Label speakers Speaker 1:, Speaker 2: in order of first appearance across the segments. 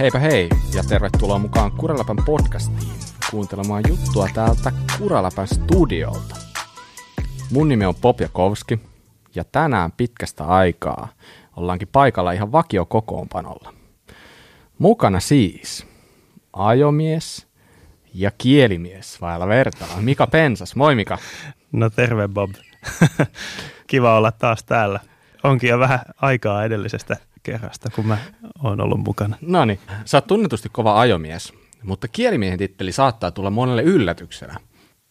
Speaker 1: Heipä hei ja tervetuloa mukaan Kuraläpän podcastiin kuuntelemaan juttua täältä Kuraläpän studiolta. Mun nimi on Pop Jakovski ja tänään pitkästä aikaa ollaankin paikalla ihan vakiokokoonpanolla. Mukana siis ajomies ja kielimies vailla vertaa. Mika Pensas, moi Mika.
Speaker 2: No terve Bob. Kiva olla taas täällä. Onkin jo vähän aikaa edellisestä kerrasta, kun mä oon ollut mukana.
Speaker 1: No niin, sä oot tunnetusti kova ajomies, mutta kielimiehen titteli saattaa tulla monelle yllätyksenä.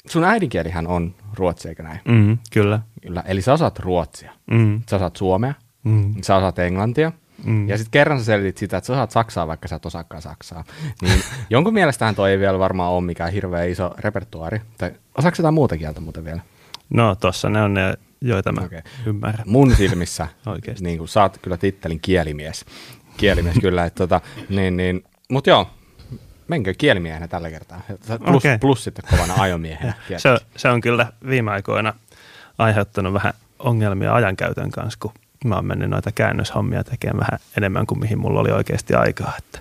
Speaker 1: Sun äidinkielihän on ruotsi, eikö näin?
Speaker 2: Mm, kyllä.
Speaker 1: Kyllä, eli sä osaat ruotsia,
Speaker 2: Mm,
Speaker 1: sä osaat suomea,
Speaker 2: mm,
Speaker 1: sä osaat englantia,
Speaker 2: mm.
Speaker 1: ja sitten kerran sä selitit sitä, että sä osaat saksaa, vaikka sä et osaakaan saksaa. Niin jonkun mielestähän toi ei vielä varmaan ole mikään hirveän iso repertuaari. Tai osaatko sä jotain muuta kieltä muuten vielä?
Speaker 2: No tossa ne on ne, joita mä okay. ymmärrän.
Speaker 1: Mun silmissä
Speaker 2: Oikeesti.
Speaker 1: niin kuin saat kyllä tittelin kielimies. Kielimies kyllä, että tota, niin, niin, mut joo, menkö kielimiehenä tällä kertaa. Plus,
Speaker 2: Okei.
Speaker 1: plus sitten kovana ajomiehenä.
Speaker 2: Se, se on kyllä viime aikoina aiheuttanut vähän ongelmia ajankäytön kanssa, kun mä oon mennyt noita käännöshommia tekemään vähän enemmän kuin mihin mulla oli oikeasti aikaa. Että,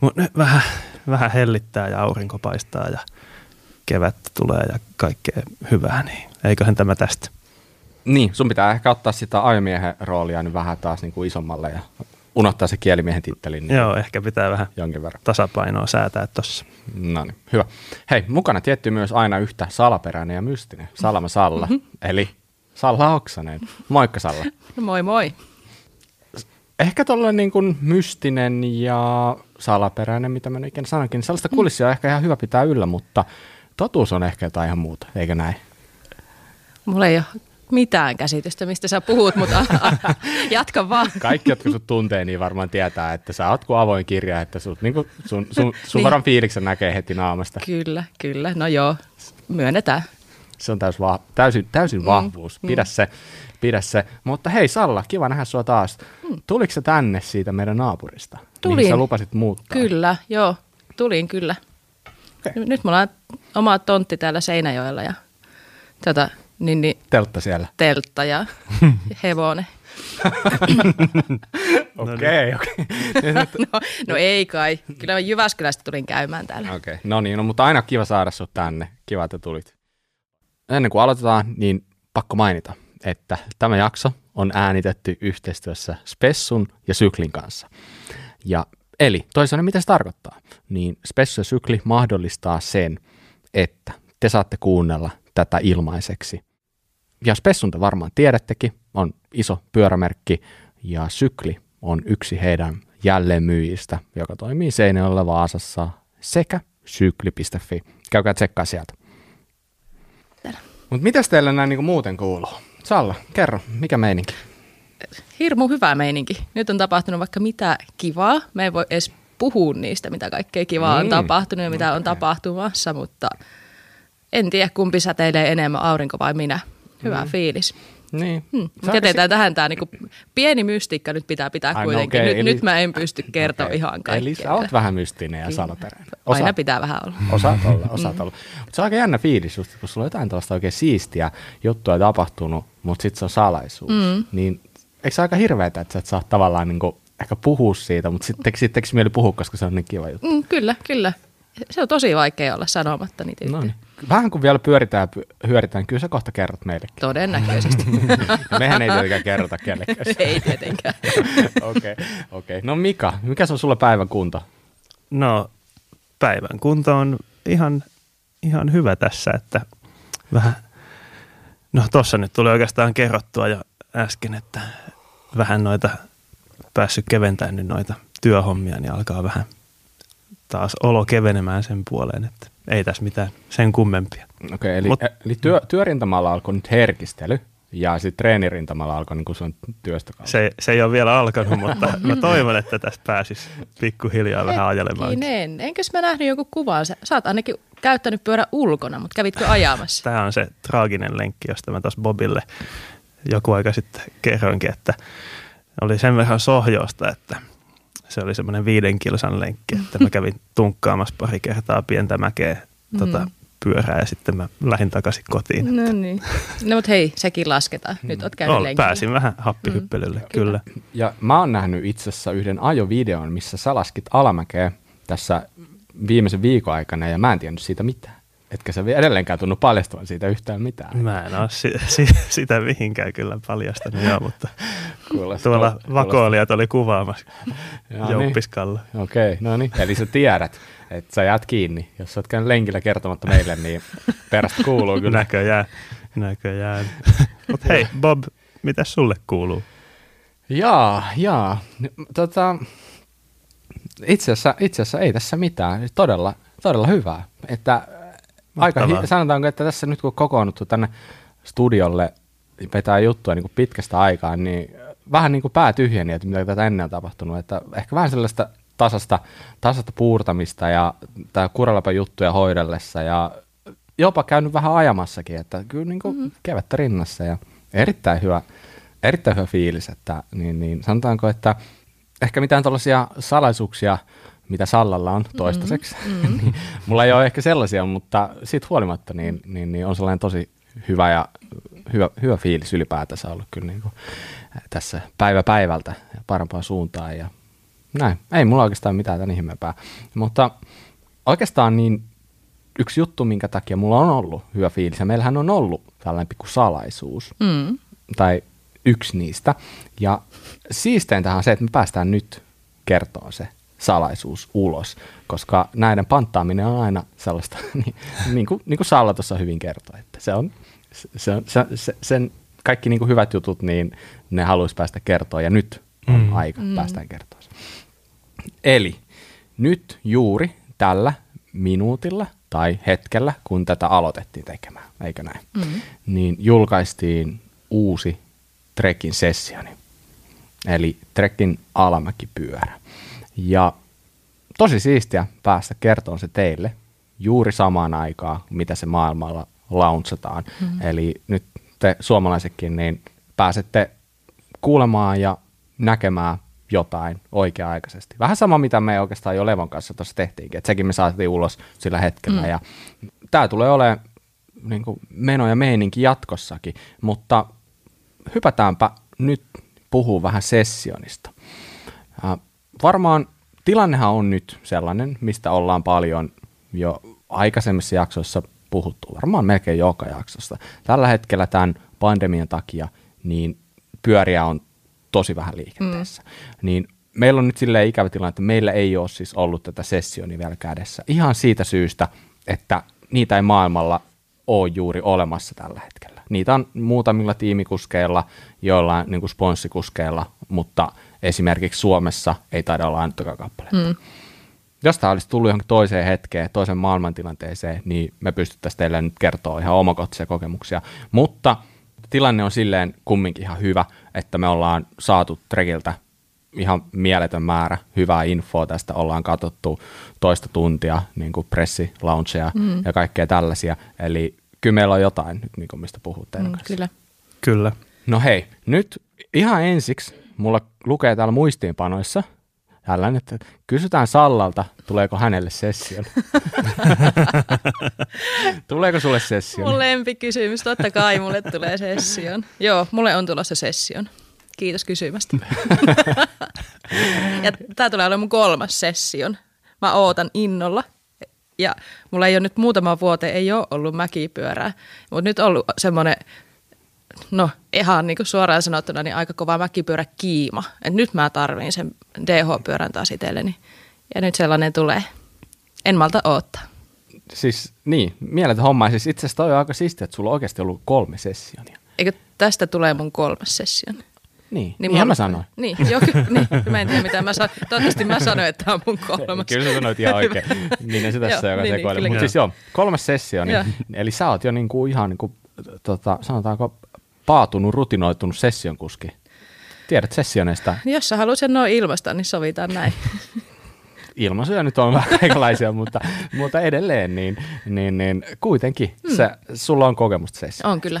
Speaker 2: mutta nyt vähän, vähän hellittää ja aurinko paistaa ja kevät tulee ja kaikkea hyvää, niin eiköhän tämä tästä.
Speaker 1: Niin, sun pitää ehkä ottaa sitä ajomiehen roolia nyt vähän taas niin kuin isommalle ja unohtaa se kielimiehen tittelin niin
Speaker 2: Joo, ehkä pitää vähän
Speaker 1: jonkin verran.
Speaker 2: tasapainoa säätää tuossa.
Speaker 1: No niin, hyvä. Hei, mukana tietty myös aina yhtä salaperäinen ja mystinen. Salama Salla,
Speaker 2: Mhm.
Speaker 1: eli Salla Oksanen. Moikka Salla.
Speaker 3: No moi moi.
Speaker 1: Ehkä tuollainen niin kuin mystinen ja salaperäinen, mitä mä nyt ikinä sanonkin, niin sellaista kulissia on ehkä ihan hyvä pitää yllä, mutta totuus on ehkä jotain ihan muuta, eikö näin?
Speaker 3: Mulla ei ole mitään käsitystä, mistä sä puhut, mutta jatka vaan.
Speaker 1: Kaikki, jotka sut tuntee, niin varmaan tietää, että sä oot kuin avoin kirja, että sut, niin kuin, sun, sun, sun
Speaker 3: Niin.
Speaker 1: varan fiiliksen näkee heti naamasta.
Speaker 3: Kyllä, kyllä. No joo, myönnetään.
Speaker 1: Se on täys va- täysin, täysin vahvuus. Pidä se, pidä se. Mutta hei Salla, kiva nähdä sua taas. Tuliko se tänne siitä meidän naapurista? Mihin
Speaker 3: Tulin.
Speaker 1: sä lupasit muuttaa?
Speaker 3: Kyllä, joo. Tulin kyllä.
Speaker 1: Okei.
Speaker 3: Nyt mulla on oma tontti täällä Seinäjoella ja tota, niin, niin,
Speaker 1: Teltta siellä.
Speaker 3: teltta ja hevonen.
Speaker 1: Okei, okei.
Speaker 3: No, no ei kai. Kyllä mä Jyväskylästä tulin käymään täällä.
Speaker 1: Okei, no niin, no, mutta aina kiva saada sut tänne. Kiva, että tulit. Ennen kuin aloitetaan, niin pakko mainita, että tämä jakso on äänitetty yhteistyössä Spessun ja Syklin kanssa. Ja eli toisaalta mitä se tarkoittaa? Niin Spessu ja Sykli mahdollistaa sen, että te saatte kuunnella tätä ilmaiseksi. Ja Spessun te varmaan tiedättekin, on iso pyörämerkki ja Sykli on yksi heidän jälleenmyyjistä, joka toimii Seinäjoella Vaasassa sekä sykli.fi. Käykää tsekkaa sieltä. Mutta mitäs teille näin niinku muuten kuuluu? Salla, kerro, mikä meininki?
Speaker 3: Hirmu hyvä meininki. Nyt on tapahtunut vaikka mitä kivaa. Me ei voi edes puhua niistä, mitä kaikkea kivaa on
Speaker 1: Mm.
Speaker 3: tapahtunut ja mitä on
Speaker 1: Okei.
Speaker 3: tapahtumassa, mutta en tiedä kumpi säteilee enemmän, aurinko vai minä. Hyvä
Speaker 1: Mm.
Speaker 3: fiilis.
Speaker 1: Niin.
Speaker 3: Hmm.
Speaker 1: Se
Speaker 3: Jätetään tähän tämä niinku, pieni mystiikka nyt pitää pitää
Speaker 1: Ai, no
Speaker 3: kuitenkin.
Speaker 1: okei,
Speaker 3: nyt,
Speaker 1: eli-
Speaker 3: nyt mä en pysty kertoa
Speaker 1: Okei.
Speaker 3: ihan kaikkea.
Speaker 1: Eli sä oot vähän mystinen ja salaperäinen.
Speaker 3: Aina pitää vähän olla.
Speaker 1: Osaat olla, osaat olla. Mutta se on aika jännä fiilis, just, kun sulla on jotain tällaista oikein siistiä juttua tapahtunut, mutta sitten se on salaisuus. Mm. Niin eikö se aika hirveetä, että sä et saa tavallaan niinku ehkä puhua siitä, mutta sitten sit tekisi mieli puhua, koska se on niin kiva juttu.
Speaker 3: Mm, kyllä, kyllä. Se on tosi vaikea olla sanomatta niitä
Speaker 1: No niin. Vähän kun vielä pyöritään ja py- hyöritään, kyllä sä kohta kerrot meillekin.
Speaker 3: Todennäköisesti.
Speaker 1: Ja mehän ei tietenkään kerrota kellekään.
Speaker 3: ei tietenkään.
Speaker 1: Okei, okei. No Mika, mikä se on sulla päivän kunto?
Speaker 2: No päivän kunto on ihan, ihan hyvä tässä, että vähän, no tossa nyt tuli oikeastaan kerrottua jo äsken, että vähän noita päässyt keventämään nyt noita työhommia, niin alkaa vähän taas olo kevenemään sen puoleen, että ei tässä mitään sen kummempia.
Speaker 1: Okei, eli,
Speaker 2: Mut-
Speaker 1: eli työ, työrintamalla alkoi nyt herkistely ja sitten treenirintamalla alkoi niin sun työstökausi.
Speaker 2: Se, se ei ole vielä alkanut, mutta mä toivon, että tästä pääsisi pikkuhiljaa vähän ajelemaan.
Speaker 3: Hetkinen, enkös mä nähnyt joku kuvan? Sä, sä oot ainakin käyttänyt pyörä ulkona, mutta kävitkö ajamassa?
Speaker 2: Tämä on se traaginen lenkki, josta mä tuossa Bobille joku aika sitten kerroinkin, että oli sen verran sohjosta, että se oli semmoinen viiden kilsan lenkki, että mä kävin tunkkaamassa pari kertaa pientä mäkeä tota,
Speaker 3: Mm.
Speaker 2: pyörää ja sitten mä lähdin takaisin kotiin.
Speaker 3: No niin. No mutta hei, sekin lasketaan. Nyt oot käynyt
Speaker 2: Ol,
Speaker 3: lenkillä.
Speaker 2: pääsin vähän happihyppelylle, mm, kyllä.
Speaker 1: Ja mä oon nähnyt itse asiassa yhden ajovideon, missä sä laskit alamäkeä tässä viimeisen viikon aikana ja mä en tiennyt siitä mitään. Etkä sä edelleenkään tunnu paljastavan siitä yhtään mitään.
Speaker 2: Mä en ole si- si- sitä mihinkään kyllä paljastanut, joo, mutta
Speaker 1: Kuulostaa-
Speaker 2: tuolla
Speaker 1: kuulostaa-
Speaker 2: vakoilijat oli kuvaamassa
Speaker 1: Jaa, niin.
Speaker 2: jouppiskalla.
Speaker 1: Okei, no niin. Eli sä tiedät, että sä jäät kiinni. Jos sä oot käynyt lenkillä kertomatta meille, niin perästä kuuluu kyllä.
Speaker 2: Näköjään, näköjään. Mutta hei Bob, mitä sulle kuuluu?
Speaker 1: Jaa, jaa. Tota, itse, asiassa, itse asiassa ei tässä mitään. Todella, todella hyvää. Että aika hi- sanotaanko, että tässä nyt kun on kokoonnuttu tänne studiolle vetää juttua niin kuin pitkästä aikaa, niin äh, vähän niin kuin pää tyhjeni, että mitä tätä ennen on tapahtunut. Että ehkä vähän sellaista tasasta, tasasta puurtamista ja tämä kuralapa juttuja hoidellessa ja jopa käynyt vähän ajamassakin, että kyllä niin kuin mm-hmm. kevättä rinnassa ja erittäin hyvä, erittäin hyvä fiilis, että niin, niin sanotaanko, että ehkä mitään tällaisia salaisuuksia, mitä Sallalla on toistaiseksi, mm-hmm. niin mulla ei ole ehkä sellaisia, mutta siitä huolimatta niin, niin, niin on sellainen tosi hyvä ja hyvä, hyvä fiilis ylipäätänsä ollut kyllä niin kuin tässä päivä päivältä ja parempaan suuntaan ja näin. Ei mulla oikeastaan mitään tämän ihmeempää, mutta oikeastaan niin yksi juttu, minkä takia mulla on ollut hyvä fiilis, ja meillähän on ollut tällainen pikku salaisuus,
Speaker 3: Mm.
Speaker 1: tai yksi niistä. Ja siisteintähän on se, että me päästään nyt kertoa se salaisuus ulos, koska näiden panttaaminen on aina sellaista, niin, niin, kuin, niin kuin Salla tuossa hyvin kertoi, että se on, se on se, se, sen kaikki niin kuin hyvät jutut, niin ne haluaisi päästä kertoa, ja nyt on mm. aika mm. päästään kertoa se. Eli nyt juuri tällä minuutilla tai hetkellä, kun tätä aloitettiin tekemään, eikö näin, mm. niin julkaistiin uusi Trekin sessioni, eli Trekin alamäkipyörä. Ja tosi siistiä päästä kertomaan se teille juuri samaan aikaan, mitä se maailmalla launchataan. Mm. Eli nyt te suomalaisetkin niin pääsette kuulemaan ja näkemään jotain oikea-aikaisesti. Vähän sama, mitä me oikeastaan jo Levon kanssa tuossa tehtiinkin, että sekin me saatiin ulos sillä hetkellä. Mm. Ja tämä tulee olemaan niin kuin meno ja meininki jatkossakin, mutta hypätäänpä nyt puhuu vähän sessionista. Varmaan tilannehan on nyt sellainen, mistä ollaan paljon jo aikaisemmissa jaksoissa puhuttu, varmaan melkein joka jaksosta. Tällä hetkellä tämän pandemian takia niin pyöriä on tosi vähän liikenteessä. Mm. Niin meillä on nyt silleen ikävä tilanne, että meillä ei ole siis ollut tätä sessioni vielä kädessä. Ihan siitä syystä, että niitä ei maailmalla ole juuri olemassa tällä hetkellä. Niitä on muutamilla tiimikuskeilla, joillain niin kuin sponssikuskeilla, mutta esimerkiksi Suomessa ei taida olla ainuttakaan kappaletta. Mm. Jos tämä olisi tullut johonkin toiseen hetkeen, toisen maailmantilanteeseen, niin me pystyttäisiin teille nyt kertoa ihan omakohtaisia kokemuksia. Mutta tilanne on silleen kumminkin ihan hyvä, että me ollaan saatu Trekiltä ihan mieletön määrä hyvää infoa tästä. Ollaan katsottu toista tuntia niin kuin pressilauncheja mm. ja kaikkea tällaisia. Eli kyllä meillä on jotain nyt, niin kuin mistä puhuu teidän
Speaker 3: Mm,
Speaker 1: kanssa.
Speaker 3: kyllä.
Speaker 2: Kyllä.
Speaker 1: No hei, nyt ihan ensiksi mulla lukee täällä muistiinpanoissa tällainen, että kysytään Sallalta, tuleeko hänelle session. tuleeko sulle session?
Speaker 3: Mun lempikysymys, totta kai mulle tulee session. Joo, mulle on tulossa session. Kiitos kysymästä. ja tää tulee olemaan mun kolmas session. Mä ootan innolla. Ja mulla ei ole nyt muutama vuote, ei ole ollut mäkipyörää. Mutta nyt on ollut semmoinen, no ihan niin kuin suoraan sanottuna, niin aika kova mäkipyörä kiima. Et nyt mä tarviin sen DH-pyörän taas itselleni. Ja nyt sellainen tulee. En malta oottaa.
Speaker 1: Siis niin, mieletön homma. Siis itse asiassa toi on aika siistiä, että sulla on oikeasti ollut kolme sessionia.
Speaker 3: Eikö tästä tulee mun kolmas session?
Speaker 1: Niin,
Speaker 3: Niin
Speaker 1: niin ihan
Speaker 3: mulla-
Speaker 1: mä sanoin.
Speaker 3: Niin, joo, ky- niin, mä en tiedä mitä mä sanoin. Toivottavasti mä sanoin, että tämä on mun kolmas.
Speaker 1: Kyllä sä sanoit ihan oikein. Minä se tässä,
Speaker 3: Joo,
Speaker 1: joka
Speaker 3: niin, niin,
Speaker 1: sekoilee. Mutta siis joo, kolmas sessio, niin, eli sä oot jo niinku ihan niinku, tota, sanotaanko paatunut, rutinoitunut sessionkuski. Tiedät sessioneista,
Speaker 3: Jos sä haluat sen noin ilmaista, niin sovitaan näin.
Speaker 1: ilmaisuja nyt on vähän kaikenlaisia, mutta, mutta edelleen, niin, niin, niin kuitenkin
Speaker 3: Hmm.
Speaker 1: se, sulla on kokemusta sessio.
Speaker 3: On kyllä.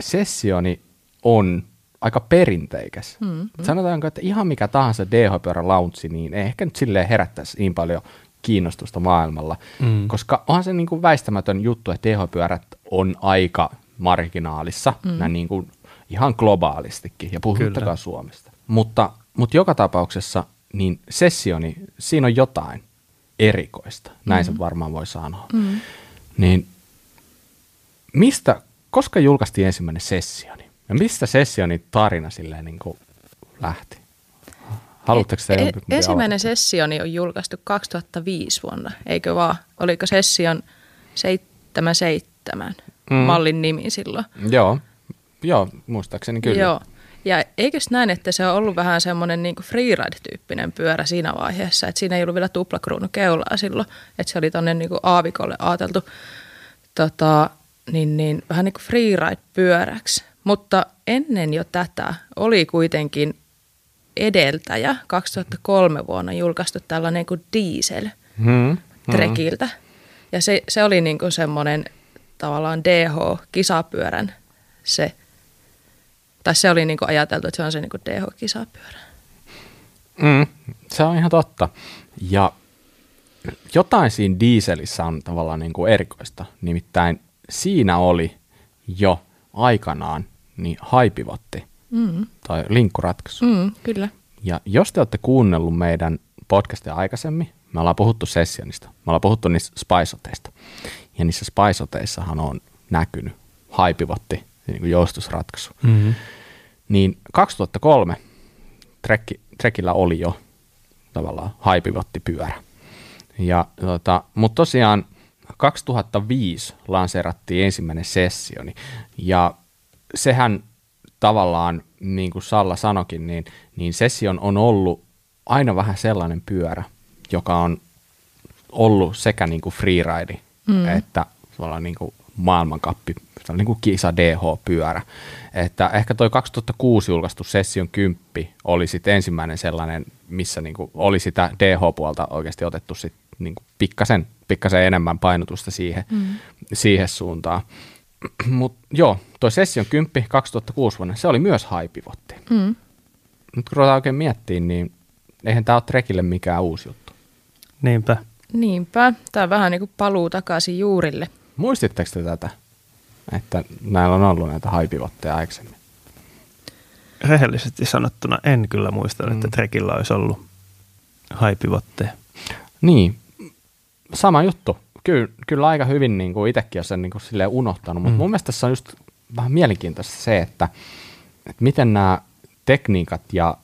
Speaker 1: Sessioni on aika perinteikäs. Mm, mm. Sanotaanko, että ihan mikä tahansa DH-pyörän launchi, niin ei ehkä nyt silleen herättäisi niin paljon kiinnostusta maailmalla,
Speaker 2: Mm.
Speaker 1: koska onhan se niin kuin väistämätön juttu, että DH-pyörät on aika marginaalissa, mm. näin niin kuin ihan globaalistikin, ja puhumattakaan
Speaker 2: Kyllä.
Speaker 1: Suomesta. Mutta, mutta joka tapauksessa niin sessioni, siinä on jotain erikoista, näin mm. se varmaan voi sanoa.
Speaker 3: Mm.
Speaker 1: Niin mistä, koska julkaistiin ensimmäinen sessioni? Ja mistä sessioni tarina silleen niin kuin lähti? Haluatteko te
Speaker 3: E-
Speaker 1: jompikumpi
Speaker 3: ensimmäinen
Speaker 1: aloittaa?
Speaker 3: sessioni on julkaistu 2005 vuonna, eikö vaan? Oliko session 77
Speaker 1: Mm.
Speaker 3: mm. mallin nimi silloin?
Speaker 1: Joo, joo, muistaakseni kyllä.
Speaker 3: Joo. Ja eikös näin, että se on ollut vähän semmoinen niin freeride-tyyppinen pyörä siinä vaiheessa, että siinä ei ollut vielä tuplakruunu keulaa silloin, että se oli tonne niin aavikolle ajateltu tota, niin, niin, vähän niin kuin freeride-pyöräksi. Mutta ennen jo tätä oli kuitenkin edeltäjä 2003 vuonna julkaistu tällainen kuin Diesel
Speaker 1: Hmm,
Speaker 3: Trekiltä. Ja se, se oli niin kuin semmoinen tavallaan DH-kisapyörän se, tai se oli niin kuin ajateltu, että se on se niin kuin DH-kisapyörä.
Speaker 1: Mm, se on ihan totta. Ja jotain siinä dieselissä on tavallaan niin kuin erikoista. Nimittäin siinä oli jo aikanaan niin haipivotti
Speaker 3: Mm,
Speaker 1: tai linkkuratkaisu.
Speaker 3: mm, kyllä.
Speaker 1: Ja jos te olette kuunnellut meidän podcastia aikaisemmin, me ollaan puhuttu sessionista, me ollaan puhuttu niistä spaisoteista. Ja niissä spaisoteissahan on näkynyt haipivotti, niin joustusratkaisu.
Speaker 2: Mm-hmm.
Speaker 1: Niin 2003 Trekki, Trekillä oli jo tavallaan haipivottipyörä. Ja, tota, mutta tosiaan 2005 lanseerattiin ensimmäinen sessioni. Ja sehän tavallaan, niin kuin Salla sanokin, niin, niin session on ollut aina vähän sellainen pyörä, joka on ollut sekä niin kuin freeride mm. että tavallaan niin kuin maailmankappi, niin kuin kisa DH-pyörä. Että ehkä toi 2006 julkaistu Session 10 oli sitten ensimmäinen sellainen, missä niin kuin oli sitä DH-puolta oikeasti otettu sit niin kuin pikkasen, pikkasen enemmän painotusta siihen, mm. siihen suuntaan. Mutta joo, toi Session 10 2006 vuonna, se oli myös haipivotti.
Speaker 3: Mm.
Speaker 1: Nyt kun ruvetaan oikein miettimään, niin eihän tämä ole Trekille mikään uusi juttu.
Speaker 2: Niinpä.
Speaker 3: Niinpä. Tämä on vähän niin kuin paluu takaisin juurille.
Speaker 1: Muistitteko te tätä, että näillä on ollut näitä haipivotteja aikaisemmin?
Speaker 2: Rehellisesti sanottuna en kyllä muista, että
Speaker 1: Mm.
Speaker 2: Trekillä olisi ollut haipivotteja.
Speaker 1: Niin, sama juttu. Kyllä, kyllä aika hyvin niin kuin itsekin olen sen niin kuin silleen unohtanut, mutta
Speaker 2: Mm.
Speaker 1: mun mielestä tässä on just vähän mielenkiintoista se, että, että miten nämä tekniikat ja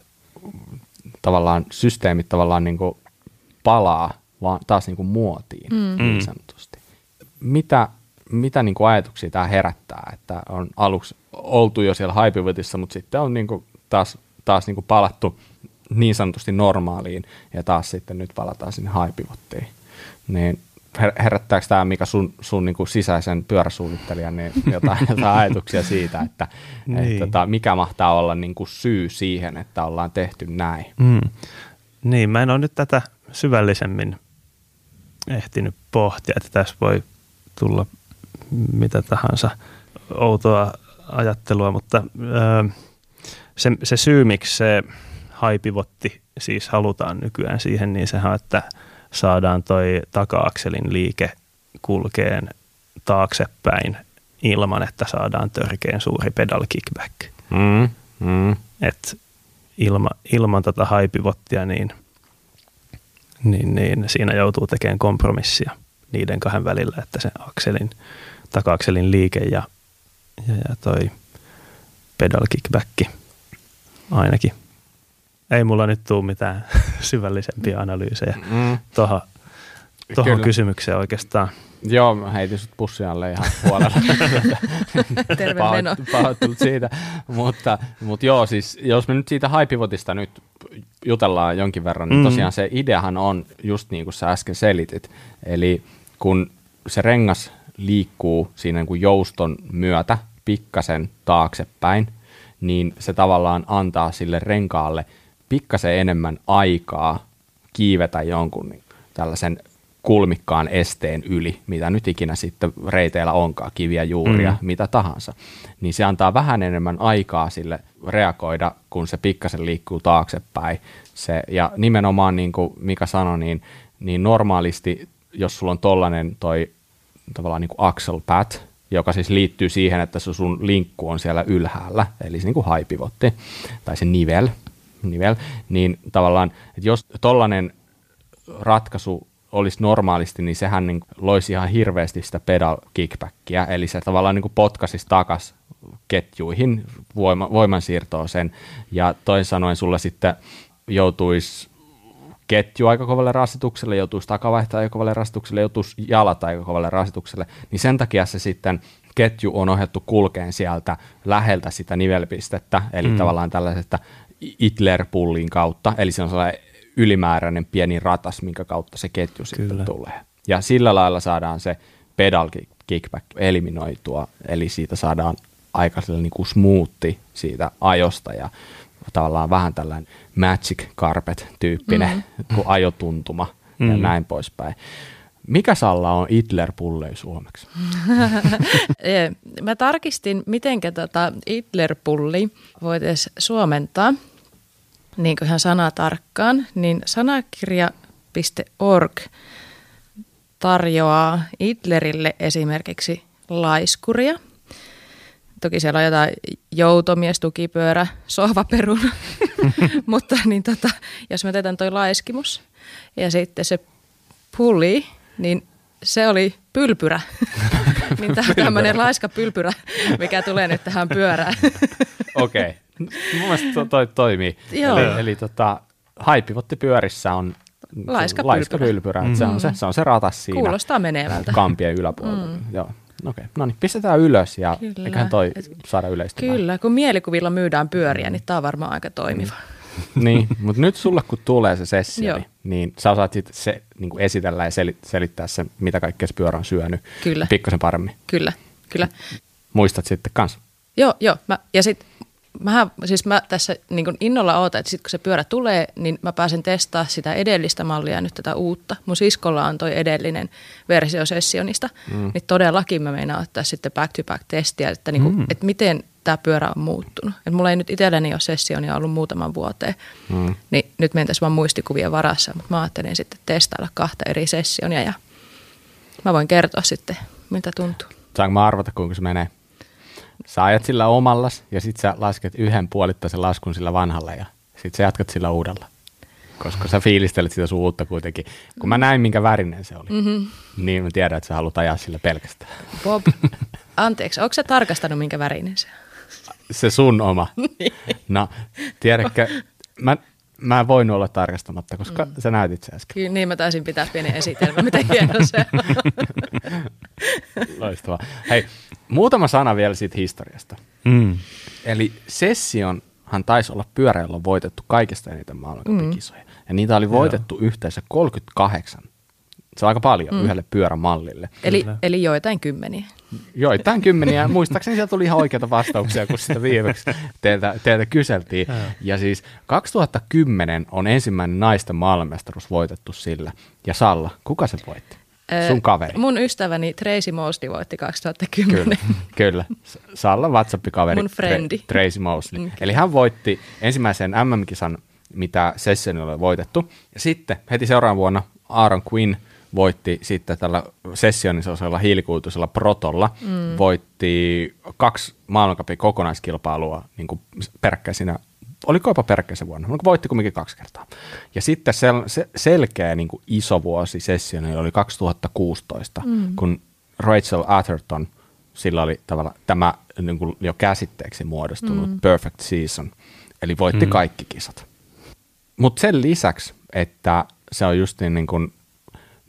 Speaker 1: tavallaan systeemit tavallaan niin kuin palaa vaan taas niin kuin muotiin
Speaker 3: Mm.
Speaker 1: niin
Speaker 2: Mm.
Speaker 1: sanotusti. Mitä, mitä niin kuin ajatuksia tämä herättää, että on aluksi oltu jo siellä haipivotissa, mutta sitten on niin kuin taas, taas niin kuin palattu niin sanotusti normaaliin ja taas sitten nyt palataan sinne haipivottiin. Niin her- herättääkö tämä Mika sun, sun niin kuin sisäisen pyöräsuunnittelijan niin jotain, jotain ajatuksia siitä, että, niin.
Speaker 2: Niin.
Speaker 1: että tota, mikä mahtaa olla niin kuin syy siihen, että ollaan tehty näin?
Speaker 2: Mm. Niin, mä en ole nyt tätä syvällisemmin ehtinyt pohtia, että tässä voi tulla mitä tahansa outoa ajattelua, mutta öö, se, se syy, miksi se haipivotti siis halutaan nykyään siihen, niin sehän on, että saadaan toi taka-akselin liike kulkeen taaksepäin ilman, että saadaan törkeen suuri pedal kickback.
Speaker 1: Mm, mm,
Speaker 2: Et ilma, ilman tota haipivottia, niin, niin, niin siinä joutuu tekemään kompromissia niiden kahden välillä, että se akselin, taka-akselin liike ja, ja, ja toi pedal kickback ainakin. Ei mulla nyt tule mitään syvällisempiä analyysejä
Speaker 1: mm.
Speaker 2: tuohon
Speaker 1: Kyllä.
Speaker 2: kysymykseen oikeastaan.
Speaker 1: Joo, mä heitin sut pussin alle ihan huolella.
Speaker 3: Terve meno.
Speaker 1: Pahoittelut siitä. mutta, mutta joo, siis jos me nyt siitä haipivotista nyt jutellaan jonkin verran, niin
Speaker 2: Mm.
Speaker 1: tosiaan se ideahan on just niin kuin sä äsken selitit. Eli kun se rengas liikkuu siinä niin kuin jouston myötä pikkasen taaksepäin, niin se tavallaan antaa sille renkaalle pikkasen enemmän aikaa kiivetä jonkun niin tällaisen kulmikkaan esteen yli, mitä nyt ikinä sitten reiteillä onkaan, kiviä, juuria,
Speaker 2: Mm.
Speaker 1: mitä tahansa, niin se antaa vähän enemmän aikaa sille reagoida, kun se pikkasen liikkuu taaksepäin. Se, ja nimenomaan niin kuin Mika sanoi, niin niin normaalisti, jos sulla on tollanen toi tavallaan niin kuin axle pad, joka siis liittyy siihen, että se sun linkku on siellä ylhäällä, eli se niin kuin high pivotti, tai se nivel, nivel, niin tavallaan, että jos tollanen ratkaisu olisi normaalisti, niin sehän niin loisi ihan hirveästi sitä pedal kickbackia, eli se tavallaan niin potkaisisi takas ketjuihin voima, voimansiirtoa sen, ja toin sanoen sulla sitten joutuisi ketju aika kovalle rasitukselle, joutuisi takavaihtaa aika kovalle rasitukselle, joutuisi jalat aika kovalle rasitukselle, niin sen takia se sitten ketju on ohjattu kulkeen sieltä läheltä sitä nivelpistettä, eli mm. tavallaan tällaisesta Hitler-pullin kautta, eli se on sellainen ylimääräinen pieni ratas, minkä kautta se ketju Kyllä. sitten tulee. Ja sillä lailla saadaan se pedal kickback eliminoitua, eli siitä saadaan aika niin kuin smoothi siitä ajosta ja tavallaan vähän tällainen magic carpet-tyyppinen mm. kuin ajotuntuma mm. ja näin poispäin. Mikä Salla on Hitler-pullei suomeksi?
Speaker 3: Mä tarkistin, miten tota Hitler-pulli voitaisiin suomentaa – niin kuin ihan sana tarkkaan, niin sanakirja.org tarjoaa Hitlerille esimerkiksi laiskuria. Toki siellä on jotain joutomies, tukipyörä, sohvaperun, mutta niin tota, jos mä teetän toi laiskimus ja sitten se puli, niin se oli pylpyrä. niin tämä on tämmöinen laiska pylpyrä, mikä tulee nyt tähän pyörään.
Speaker 1: Okei. Okay. Mun mielestä toi, toi toimii. Joo. Eli, eli tota, haipivotti pyörissä on
Speaker 3: laiska, laiska
Speaker 1: pylpyrä. Mm. Se, on se, se on se ratas siinä.
Speaker 3: Kuulostaa menevältä.
Speaker 1: Kampien yläpuolella. Mm. Joo. Okei, okay. no niin, pistetään ylös ja kyllä. eiköhän toi saada yleistä.
Speaker 3: Kyllä, kun mielikuvilla myydään pyöriä, niin tämä on varmaan aika toimiva.
Speaker 1: Mm. niin, mutta nyt sulle kun tulee se sessio, niin sä osaat sitten se, niin kuin esitellä ja selittää se, mitä kaikkea se pyörä on syönyt kyllä. pikkasen paremmin.
Speaker 3: Kyllä, kyllä.
Speaker 1: Muistat sitten kanssa.
Speaker 3: Joo, joo. Mä, ja sitten Mähän, siis mä tässä niin innolla ootan, että sitten kun se pyörä tulee, niin mä pääsen testaa sitä edellistä mallia ja nyt tätä uutta. Mun siskolla on toi edellinen versio Sessionista, mm. niin todellakin mä meinaan ottaa sitten back-to-back-testiä, että, niin kuin, mm. että miten tämä pyörä on muuttunut. Et mulla ei nyt itselläni ole Sessionia ollut muutaman vuoteen, mm. niin nyt mentäisiin vaan muistikuvien varassa, mutta mä ajattelin sitten testailla kahta eri Sessionia ja mä voin kertoa sitten, miltä tuntuu.
Speaker 1: Saanko mä arvata, kuinka se menee? Sä ajat sillä omallas ja sitten sä lasket yhden puolittaisen laskun sillä vanhalla ja sitten sä jatkat sillä uudella. Koska sä fiilistelet sitä sun uutta kuitenkin. Kun mä näin, minkä värinen se oli, mm-hmm. niin mä tiedän, että sä haluat ajaa sillä pelkästään.
Speaker 3: Bob, anteeksi, onko sä tarkastanut, minkä värinen se
Speaker 1: Se sun oma. niin. No, tiedätkö, mä, mä en voinut olla tarkastamatta, koska mm. sä näytit se äsken.
Speaker 3: Kyllä, niin mä taisin pitää pieni esitelmä, miten hieno se on.
Speaker 1: Loistavaa. Hei, muutama sana vielä siitä historiasta. Mm. Eli Sessionhan taisi olla pyörä, jolla on voitettu kaikista eniten maailmankapikisoja. Mm. Ja niitä oli voitettu Joo. yhteensä 38. Se on aika paljon mm. yhdelle pyörämallille.
Speaker 3: Eli, eli joitain kymmeniä.
Speaker 1: Joitain kymmeniä. Muistaakseni sieltä tuli ihan oikeita vastauksia, kun sitä viimeksi teiltä, teiltä kyseltiin. Ja. ja siis 2010 on ensimmäinen naisten maailmanmestaruus voitettu sillä. Ja Salla, kuka se voitti? Sun kaveri.
Speaker 3: Mun ystäväni Tracy Mosley voitti 2010.
Speaker 1: Kyllä, kyllä. Salla WhatsApp-kaveri.
Speaker 3: Mun frendi. Tra-
Speaker 1: Tracy Mosley. Mm. Eli hän voitti ensimmäisen MM-kisan, mitä Sessionilla oli voitettu. Ja sitten heti seuraavan vuonna Aaron Quinn voitti sitten tällä sessionisella hiilikuituisella protolla, mm. voitti kaksi maailmankapin kokonaiskilpailua niin kuin peräkkäisinä oliko jopa peräkkäisen vuonna, mutta voitti kumminkin kaksi kertaa. Ja sitten sel, se, selkeä niin kuin iso vuosi sessioni oli 2016, mm. kun Rachel Atherton, sillä oli tavalla tämä niin kuin jo käsitteeksi muodostunut mm. perfect season, eli voitti mm. kaikki kisat. Mutta sen lisäksi, että se on just niin, niin kuin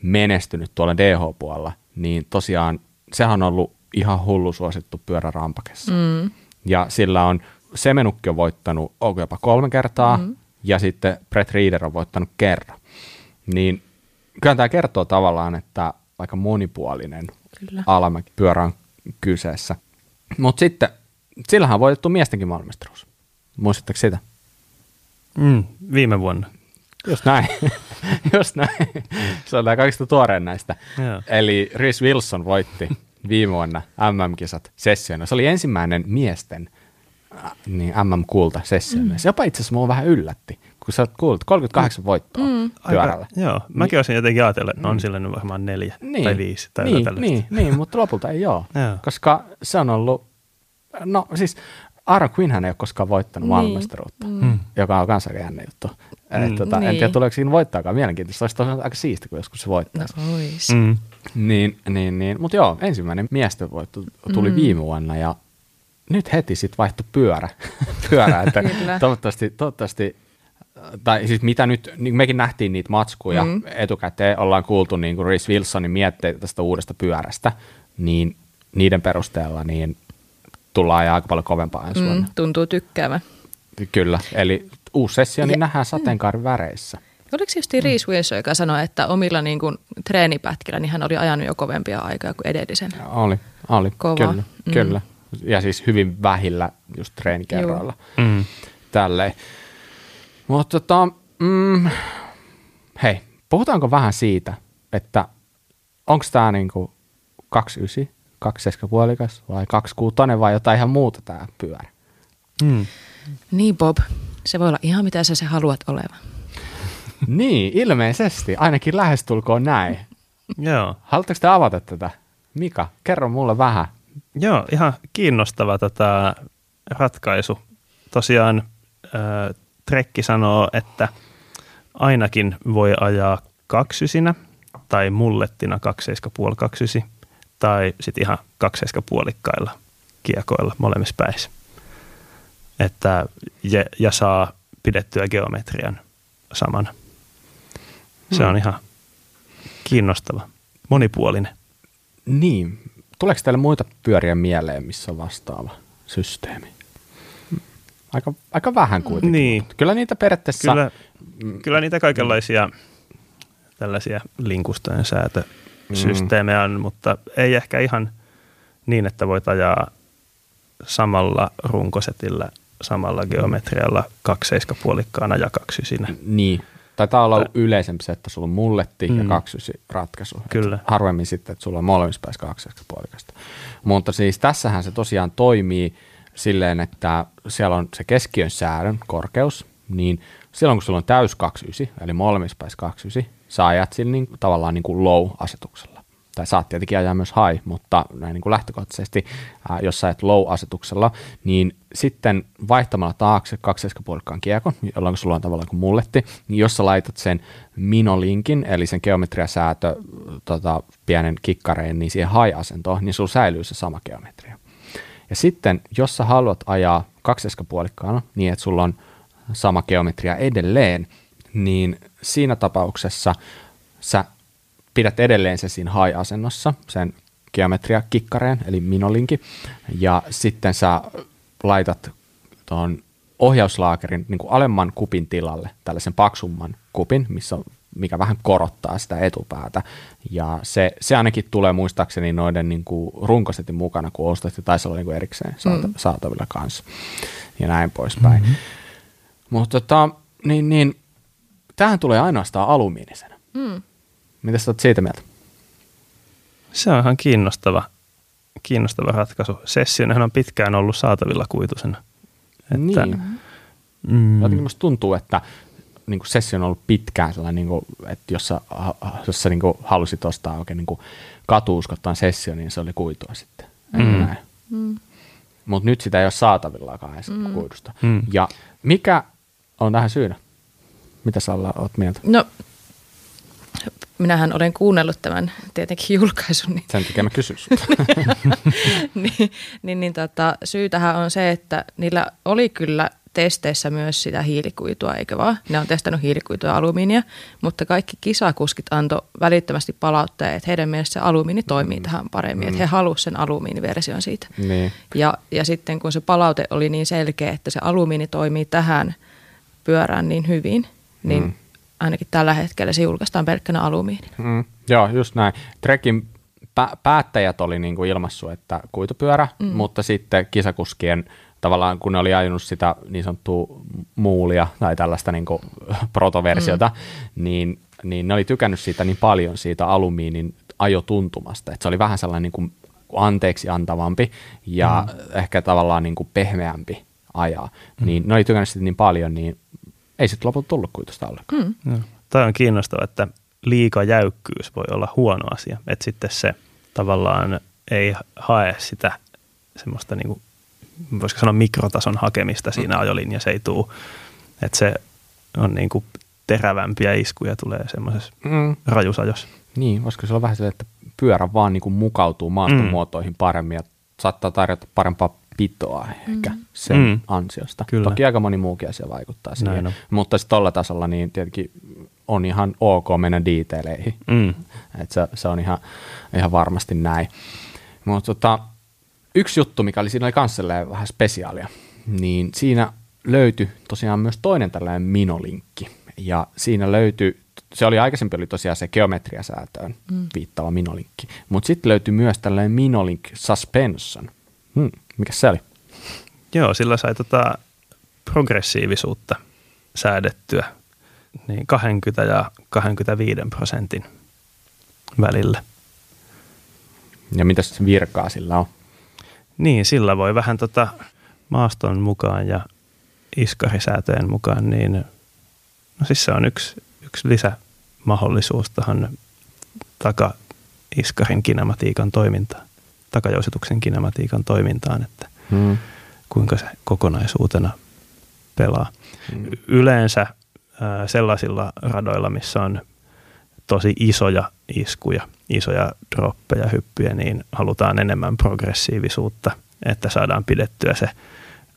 Speaker 1: menestynyt tuolla DH-puolella, niin tosiaan sehän on ollut ihan hullu suosittu pyörä rampakessa. Mm. Ja sillä on Semenukki on voittanut onko jopa kolme kertaa, mm. ja sitten Brett Reader on voittanut kerran. Niin kyllä tämä kertoo tavallaan, että aika monipuolinen kyllä. alamäki pyörä on kyseessä. Mutta sitten, sillähän on voitettu miestenkin maailmestaruus. Muistatteko sitä?
Speaker 2: Mm, viime vuonna.
Speaker 1: Just näin. Just näin. Se on tämä kaikista tuoreen näistä. Joo. Eli Rhys Wilson voitti viime vuonna MM-kisat sessiona. Se oli ensimmäinen miesten niin MM-kulta sessioon. Mm. Se jopa itse asiassa mua vähän yllätti, kun sä kuulit 38 voittoa mm. pyörällä.
Speaker 2: Aika, joo, mäkin olisin jotenkin ajatellut, että on mm. sillä nyt varmaan neljä niin. tai viisi tai
Speaker 1: niin, niin, niin, mutta lopulta ei ole, koska se on ollut, no siis Aaron Quinnhän ei ole koskaan voittanut niin. maailmanmestaruutta, mm. joka on kanssa jännä juttu. Mm. Et, tota, niin. En tiedä, tuleeko siinä voittaakaan mielenkiintoista. Olisi tosiaan aika siisti, kun joskus se voittaisi.
Speaker 3: No, ois. mm.
Speaker 1: Niin, niin, niin. Mutta joo, ensimmäinen miesten voitto tuli mm. viime vuonna ja nyt heti sitten vaihtui pyörä. pyörä että toivottavasti, toivottavasti tai siis mitä nyt, niin mekin nähtiin niitä matskuja mm. etukäteen, ollaan kuultu niin kuin Reese Wilsonin mietteitä tästä uudesta pyörästä, niin niiden perusteella niin tullaan ajaa aika paljon kovempaa ensi mm,
Speaker 3: tuntuu tykkäävä.
Speaker 1: Kyllä, eli uusi sessio niin nähdään sateenkaarin väreissä.
Speaker 3: Oliko just Reese Wilson, joka sanoi, että omilla niin kuin, treenipätkillä niin hän oli ajanut jo kovempia aikaa kuin edellisen?
Speaker 1: Oli, oli, Kova. kyllä, mm. kyllä. Ja siis hyvin vähillä just treenikerroilla. Mm. Tälleen. Mutta tota, mm, hei, puhutaanko vähän siitä, että onko tämä niinku 29, 27 puolikas vai 26 vai jotain ihan muuta tämä pyörä?
Speaker 3: Mm. Niin Bob, se voi olla ihan mitä sä se haluat olevan.
Speaker 1: niin, ilmeisesti. Ainakin lähestulkoon näin.
Speaker 2: Joo.
Speaker 1: Haluatteko te avata tätä? Mika, kerro mulle vähän.
Speaker 2: Joo, ihan kiinnostava tota, ratkaisu. Tosiaan äh, Trekki sanoo, että ainakin voi ajaa kaksysinä tai mullettina 2,5 tai sitten ihan puolikkailla kiekoilla molemmissa päissä. Että, ja, ja saa pidettyä geometrian samana. Se on hmm. ihan kiinnostava, monipuolinen.
Speaker 1: Niin. Tuleeko teille muita pyöriä mieleen, missä on vastaava systeemi? Aika, aika vähän kuitenkin.
Speaker 2: Niin.
Speaker 1: Kyllä niitä periaatteessa...
Speaker 2: Kyllä, kyllä niitä kaikenlaisia tällaisia linkustojen säätösysteemejä on, mutta ei ehkä ihan niin, että voit ajaa samalla runkosetillä, samalla geometrialla puolikkaana ja kaksysinä.
Speaker 1: Niin, Taitaa olla yleisempi se, että sulla on mulletti mm. ja kaksysi ratkaisu.
Speaker 2: Kyllä.
Speaker 1: Et harvemmin sitten, että sulla on molemmissa kaksi puolikasta. Mutta siis tässähän se tosiaan toimii silleen, että siellä on se keskiön säädön korkeus, niin silloin kun sulla on täys 29, eli molemmissa päissä 29, sä ajat sillä niin, tavallaan niin kuin low-asetuksella tai saat tietenkin ajaa myös high, mutta näin niin kuin lähtökohtaisesti, ää, jos sä et low-asetuksella, niin sitten vaihtamalla taakse kaksiskepuolikkaan kiekon, jolloin sulla on tavallaan kuin mulletti, niin jos sä laitat sen minolinkin, eli sen geometriasäätö tota, pienen kikkareen, niin siihen high-asentoon, niin sulla säilyy se sama geometria. Ja sitten, jos sä haluat ajaa kaksiskepuolikkaana niin, että sulla on sama geometria edelleen, niin siinä tapauksessa sä pidät edelleen sen siinä high-asennossa, sen geometria-kikkareen, eli minolinki, ja sitten sä laitat tuon ohjauslaakerin niin kuin alemman kupin tilalle tällaisen paksumman kupin, missä on, mikä vähän korottaa sitä etupäätä. Ja se, se ainakin tulee muistaakseni noiden niin kuin runkosetin mukana, kun ostat, ja taisi olla niin kuin erikseen saata, mm. saatavilla kanssa. Ja näin poispäin. Mm-hmm. Mutta tota, niin, niin, tähän tulee ainoastaan alumiinisena. Mm. Mitä sä oot siitä mieltä?
Speaker 2: Se on ihan kiinnostava, kiinnostava ratkaisu. Sessionehan on pitkään ollut saatavilla kuitusena.
Speaker 1: Että, niin. Mm. Jotenkin musta tuntuu, että niin kuin sessio on ollut pitkään sellainen, niin kuin, että jos sä, jos sä niin kuin halusit ostaa oikein niin kuin katuuskottaan sessio, niin se oli kuitua sitten. Mm. Mm. Mutta nyt sitä ei ole saatavillakaan edes mm. kuidusta. Mm. Ja mikä on tähän syynä? Mitä sä oot mieltä?
Speaker 3: No minähän olen kuunnellut tämän tietenkin julkaisun. Niin,
Speaker 1: Sen takia mä kysyn
Speaker 3: niin, niin, niin tota, syytähän on se, että niillä oli kyllä testeissä myös sitä hiilikuitua, eikö vaan? Ne on testannut hiilikuitua ja alumiinia, mutta kaikki kisakuskit antoi välittömästi palautteen, että heidän mielestä se alumiini toimii mm. tähän paremmin, mm. että he halusivat sen alumiiniversion siitä.
Speaker 1: Niin.
Speaker 3: Ja, ja sitten kun se palaute oli niin selkeä, että se alumiini toimii tähän pyörään niin hyvin, niin mm ainakin tällä hetkellä se julkaistaan pelkkänä alumiinina.
Speaker 1: Mm, joo, just näin. Trekin pä- päättäjät oli niin kuin ilmassu, että kuitupyörä, mm. mutta sitten kisakuskien tavallaan kun ne oli ajanut sitä niin sanottua muulia tai tällaista niin kuin protoversiota, mm. niin, niin ne oli tykännyt siitä niin paljon siitä alumiinin ajotuntumasta, että se oli vähän sellainen niin kuin anteeksi antavampi ja mm. ehkä tavallaan niin kuin pehmeämpi ajaa. Mm. Niin ne oli tykännyt sitä niin paljon, niin ei sitten lopulta tullut kuitusta ollenkaan.
Speaker 3: Mm.
Speaker 2: Tämä on kiinnostavaa, että liika jäykkyys voi olla huono asia. Että sitten se tavallaan ei hae sitä semmoista, niin kuin, voisiko sanoa mikrotason hakemista siinä
Speaker 1: Mm.
Speaker 2: ajolinjassa ei tule. Että se on niin kuin terävämpiä iskuja tulee semmoisessa
Speaker 1: Mm.
Speaker 2: rajusajossa.
Speaker 1: Niin, voisiko se olla vähän silleen, että pyörä vaan niin kuin mukautuu maaston
Speaker 2: Mm.
Speaker 1: muotoihin paremmin ja saattaa tarjota parempaa pitoa ehkä sen
Speaker 2: Mm.
Speaker 1: ansiosta.
Speaker 2: Kyllä.
Speaker 1: Toki aika moni muukin asia vaikuttaa siihen,
Speaker 2: Näin on.
Speaker 1: mutta sitten tuolla tasolla niin tietenkin on ihan ok mennä detaileihin.
Speaker 2: Mm.
Speaker 1: Et se, se on ihan, ihan varmasti näin. Mutta tota, yksi juttu, mikä oli siinä oli kans vähän spesiaalia, niin siinä löytyi tosiaan myös toinen tällainen minolinkki. Ja siinä löytyi, se oli aikaisempi oli tosiaan se geometriasäätöön mm. viittaava minolinkki, mutta sitten löytyi myös tällainen minolink suspension. Hmm, mikä se oli?
Speaker 2: Joo, sillä sai tota progressiivisuutta säädettyä niin 20 ja 25 prosentin välillä.
Speaker 1: Ja mitä se virkaa sillä on?
Speaker 2: Niin, sillä voi vähän tota maaston mukaan ja iskarisäätöjen mukaan, niin no siis se on yksi, yksi lisämahdollisuus tähän takaiskarin kinematiikan toimintaan, takajousituksen kinematiikan toimintaan, että
Speaker 1: Hmm.
Speaker 2: kuinka se kokonaisuutena pelaa.
Speaker 1: Mm.
Speaker 2: Yleensä ää, sellaisilla radoilla, missä on tosi isoja iskuja, isoja droppeja, hyppyjä, niin halutaan enemmän progressiivisuutta, että saadaan pidettyä se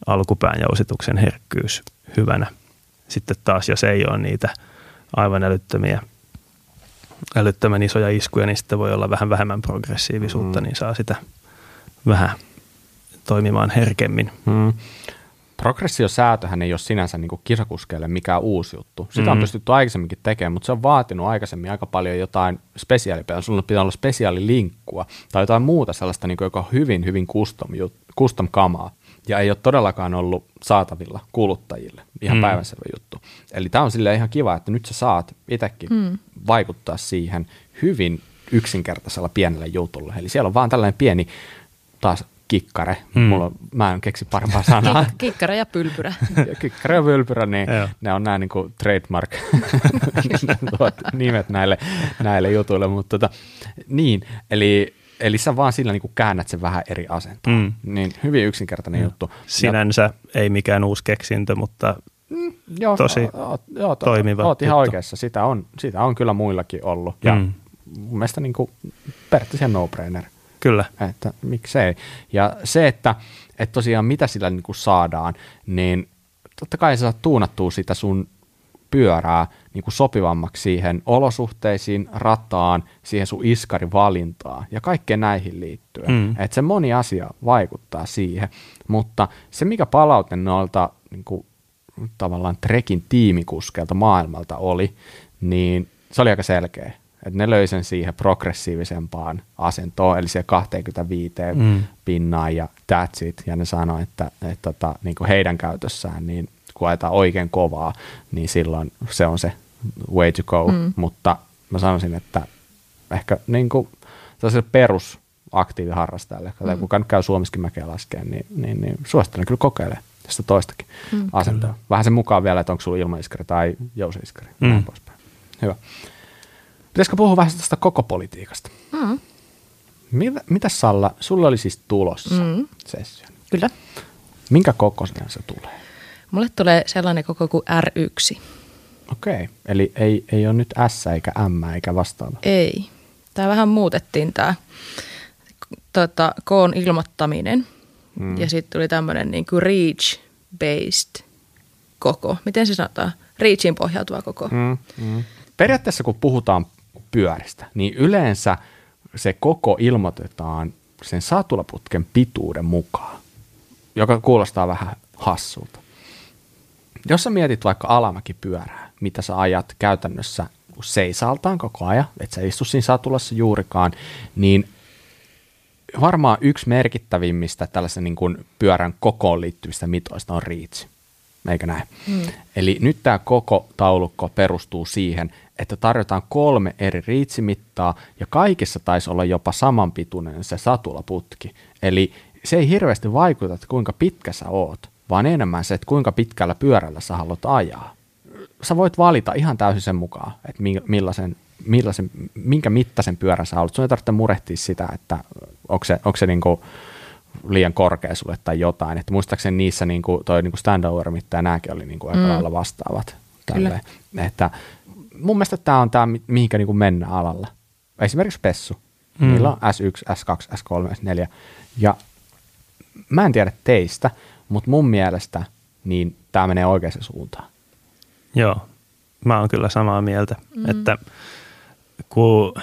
Speaker 2: alkupään jousituksen herkkyys hyvänä. Sitten taas, jos ei ole niitä aivan älyttömiä, älyttömän isoja iskuja, niin sitten voi olla vähän vähemmän progressiivisuutta,
Speaker 1: Mm.
Speaker 2: niin saa sitä vähän toimimaan herkemmin.
Speaker 1: Hmm. Progressiosäätöhän ei ole sinänsä niin kisakuskeille mikään uusi juttu. Sitä on
Speaker 2: Mm.
Speaker 1: pystytty aikaisemmin tekemään, mutta se on vaatinut aikaisemmin aika paljon jotain spesiaalipelaa. Sulla pitää olla spesiaalilinkkua tai jotain muuta sellaista, niin kuin, joka on hyvin, hyvin custom, custom kamaa. Ja ei ole todellakaan ollut saatavilla kuluttajille. Ihan
Speaker 2: Mm.
Speaker 1: päivänselvä juttu. Eli tämä on silleen ihan kiva, että nyt sä saat itsekin mm. vaikuttaa siihen hyvin yksinkertaisella pienellä jutulla. Eli siellä on vaan tällainen pieni taas kikkare.
Speaker 2: Mm.
Speaker 1: Mulla on, mä en keksi parempaa sanaa.
Speaker 3: Kik- kikkara ja pylpyrä.
Speaker 1: Ja Kikkara ja Vylpyrä, niin
Speaker 2: Joo.
Speaker 1: ne on nämä niin kuin trademark nimet näille, näille jutuille. Mutta tota, niin, eli, eli sä vaan sillä niin kuin käännät sen vähän eri asentoon.
Speaker 2: Mm.
Speaker 1: Niin hyvin yksinkertainen
Speaker 2: Joo.
Speaker 1: juttu.
Speaker 2: Sinänsä ei mikään uusi keksintö, mutta
Speaker 1: joo,
Speaker 2: tosi
Speaker 1: oot, joo, to,
Speaker 2: toimiva
Speaker 1: Oot ihan
Speaker 2: juttu.
Speaker 1: oikeassa, sitä on, sitä on kyllä muillakin ollut. Ja
Speaker 2: Mm.
Speaker 1: mm. mun mielestä niin kuin periaatteessa no-brainer.
Speaker 2: kyllä.
Speaker 1: että miksei. Ja se, että, että tosiaan mitä sillä niin kuin saadaan, niin totta kai sä saat tuunattua sitä sun pyörää niin kuin sopivammaksi siihen olosuhteisiin, rataan, siihen sun iskarivalintaan ja kaikkeen näihin liittyen.
Speaker 2: Mm.
Speaker 1: Että se moni asia vaikuttaa siihen, mutta se mikä palaute noilta niin kuin, tavallaan trekin tiimikuskelta maailmalta oli, niin se oli aika selkeä. Että ne löi sen siihen progressiivisempaan asentoon, eli siihen 25
Speaker 2: Mm.
Speaker 1: pinnaan ja that's it. Ja ne sanoi, että, että tota, niin kuin heidän käytössään, niin kun ajetaan oikein kovaa, niin silloin se on se way to go.
Speaker 3: Mm.
Speaker 1: Mutta mä sanoisin, että ehkä niin kuin tällaiselle perusaktiiviharrastajalle, mm. kuka nyt käy Suomessakin mäkeä laskeen, niin, niin, niin suosittelen kyllä kokeile sitä toistakin
Speaker 3: Mm.
Speaker 1: mm, asentoa. Vähän sen mukaan vielä, että onko sulla ilmaiskari tai jouseiskari.
Speaker 2: Mm.
Speaker 1: Poispäin. Hyvä. Pitäisikö puhua vähän tästä koko politiikasta?
Speaker 3: Mm.
Speaker 1: Mitä, mitäs Salla, sulla oli siis tulossa
Speaker 3: mm.
Speaker 1: sessio.
Speaker 3: Kyllä.
Speaker 1: Minkä kokoisena se tulee?
Speaker 3: Mulle tulee sellainen koko kuin R1.
Speaker 1: Okei, eli ei, ei ole nyt S eikä M eikä vastaava.
Speaker 3: Ei. Tämä vähän muutettiin tämä tota, koon ilmoittaminen. Mm. Ja sitten tuli tämmöinen niin kuin reach-based koko. Miten se sanotaan? Reachiin pohjautuva koko. Mm,
Speaker 1: mm. Periaatteessa kun puhutaan pyöristä, niin yleensä se koko ilmoitetaan sen satulaputken pituuden mukaan, joka kuulostaa vähän hassulta. Jos sä mietit vaikka alamäkipyörää, mitä sä ajat käytännössä seisaltaan koko ajan, et sä istu siinä satulassa juurikaan, niin varmaan yksi merkittävimmistä tällaisen niin kuin pyörän kokoon liittyvistä mitoista on reach. Eikö näin?
Speaker 3: Mm.
Speaker 1: Eli nyt tämä koko taulukko perustuu siihen, että tarjotaan kolme eri riitsimittaa ja kaikissa taisi olla jopa samanpituinen se satulaputki. Eli se ei hirveästi vaikuta, että kuinka pitkä sä oot, vaan enemmän se, että kuinka pitkällä pyörällä sä haluat ajaa. sä voit valita ihan täysin sen mukaan, että millaisen, millaisen, minkä mittaisen pyörän sä haluat. Sun ei tarvitse murehtia sitä, että onko se, onko se niinku liian korkea sulle tai jotain. Että muistaakseni niissä niinku, toi niinku standover ja nämäkin oli niinku aika mm. lailla vastaavat. Tälle. Että mun mielestä tämä on tämä, mihinkä niinku mennään alalla. Esimerkiksi Pessu. Mm. Niillä on S1, S2, S3, S4. Ja mä en tiedä teistä, mutta mun mielestä niin tämä menee oikeaan suuntaan.
Speaker 2: Joo, mä oon kyllä samaa mieltä, mm. että kun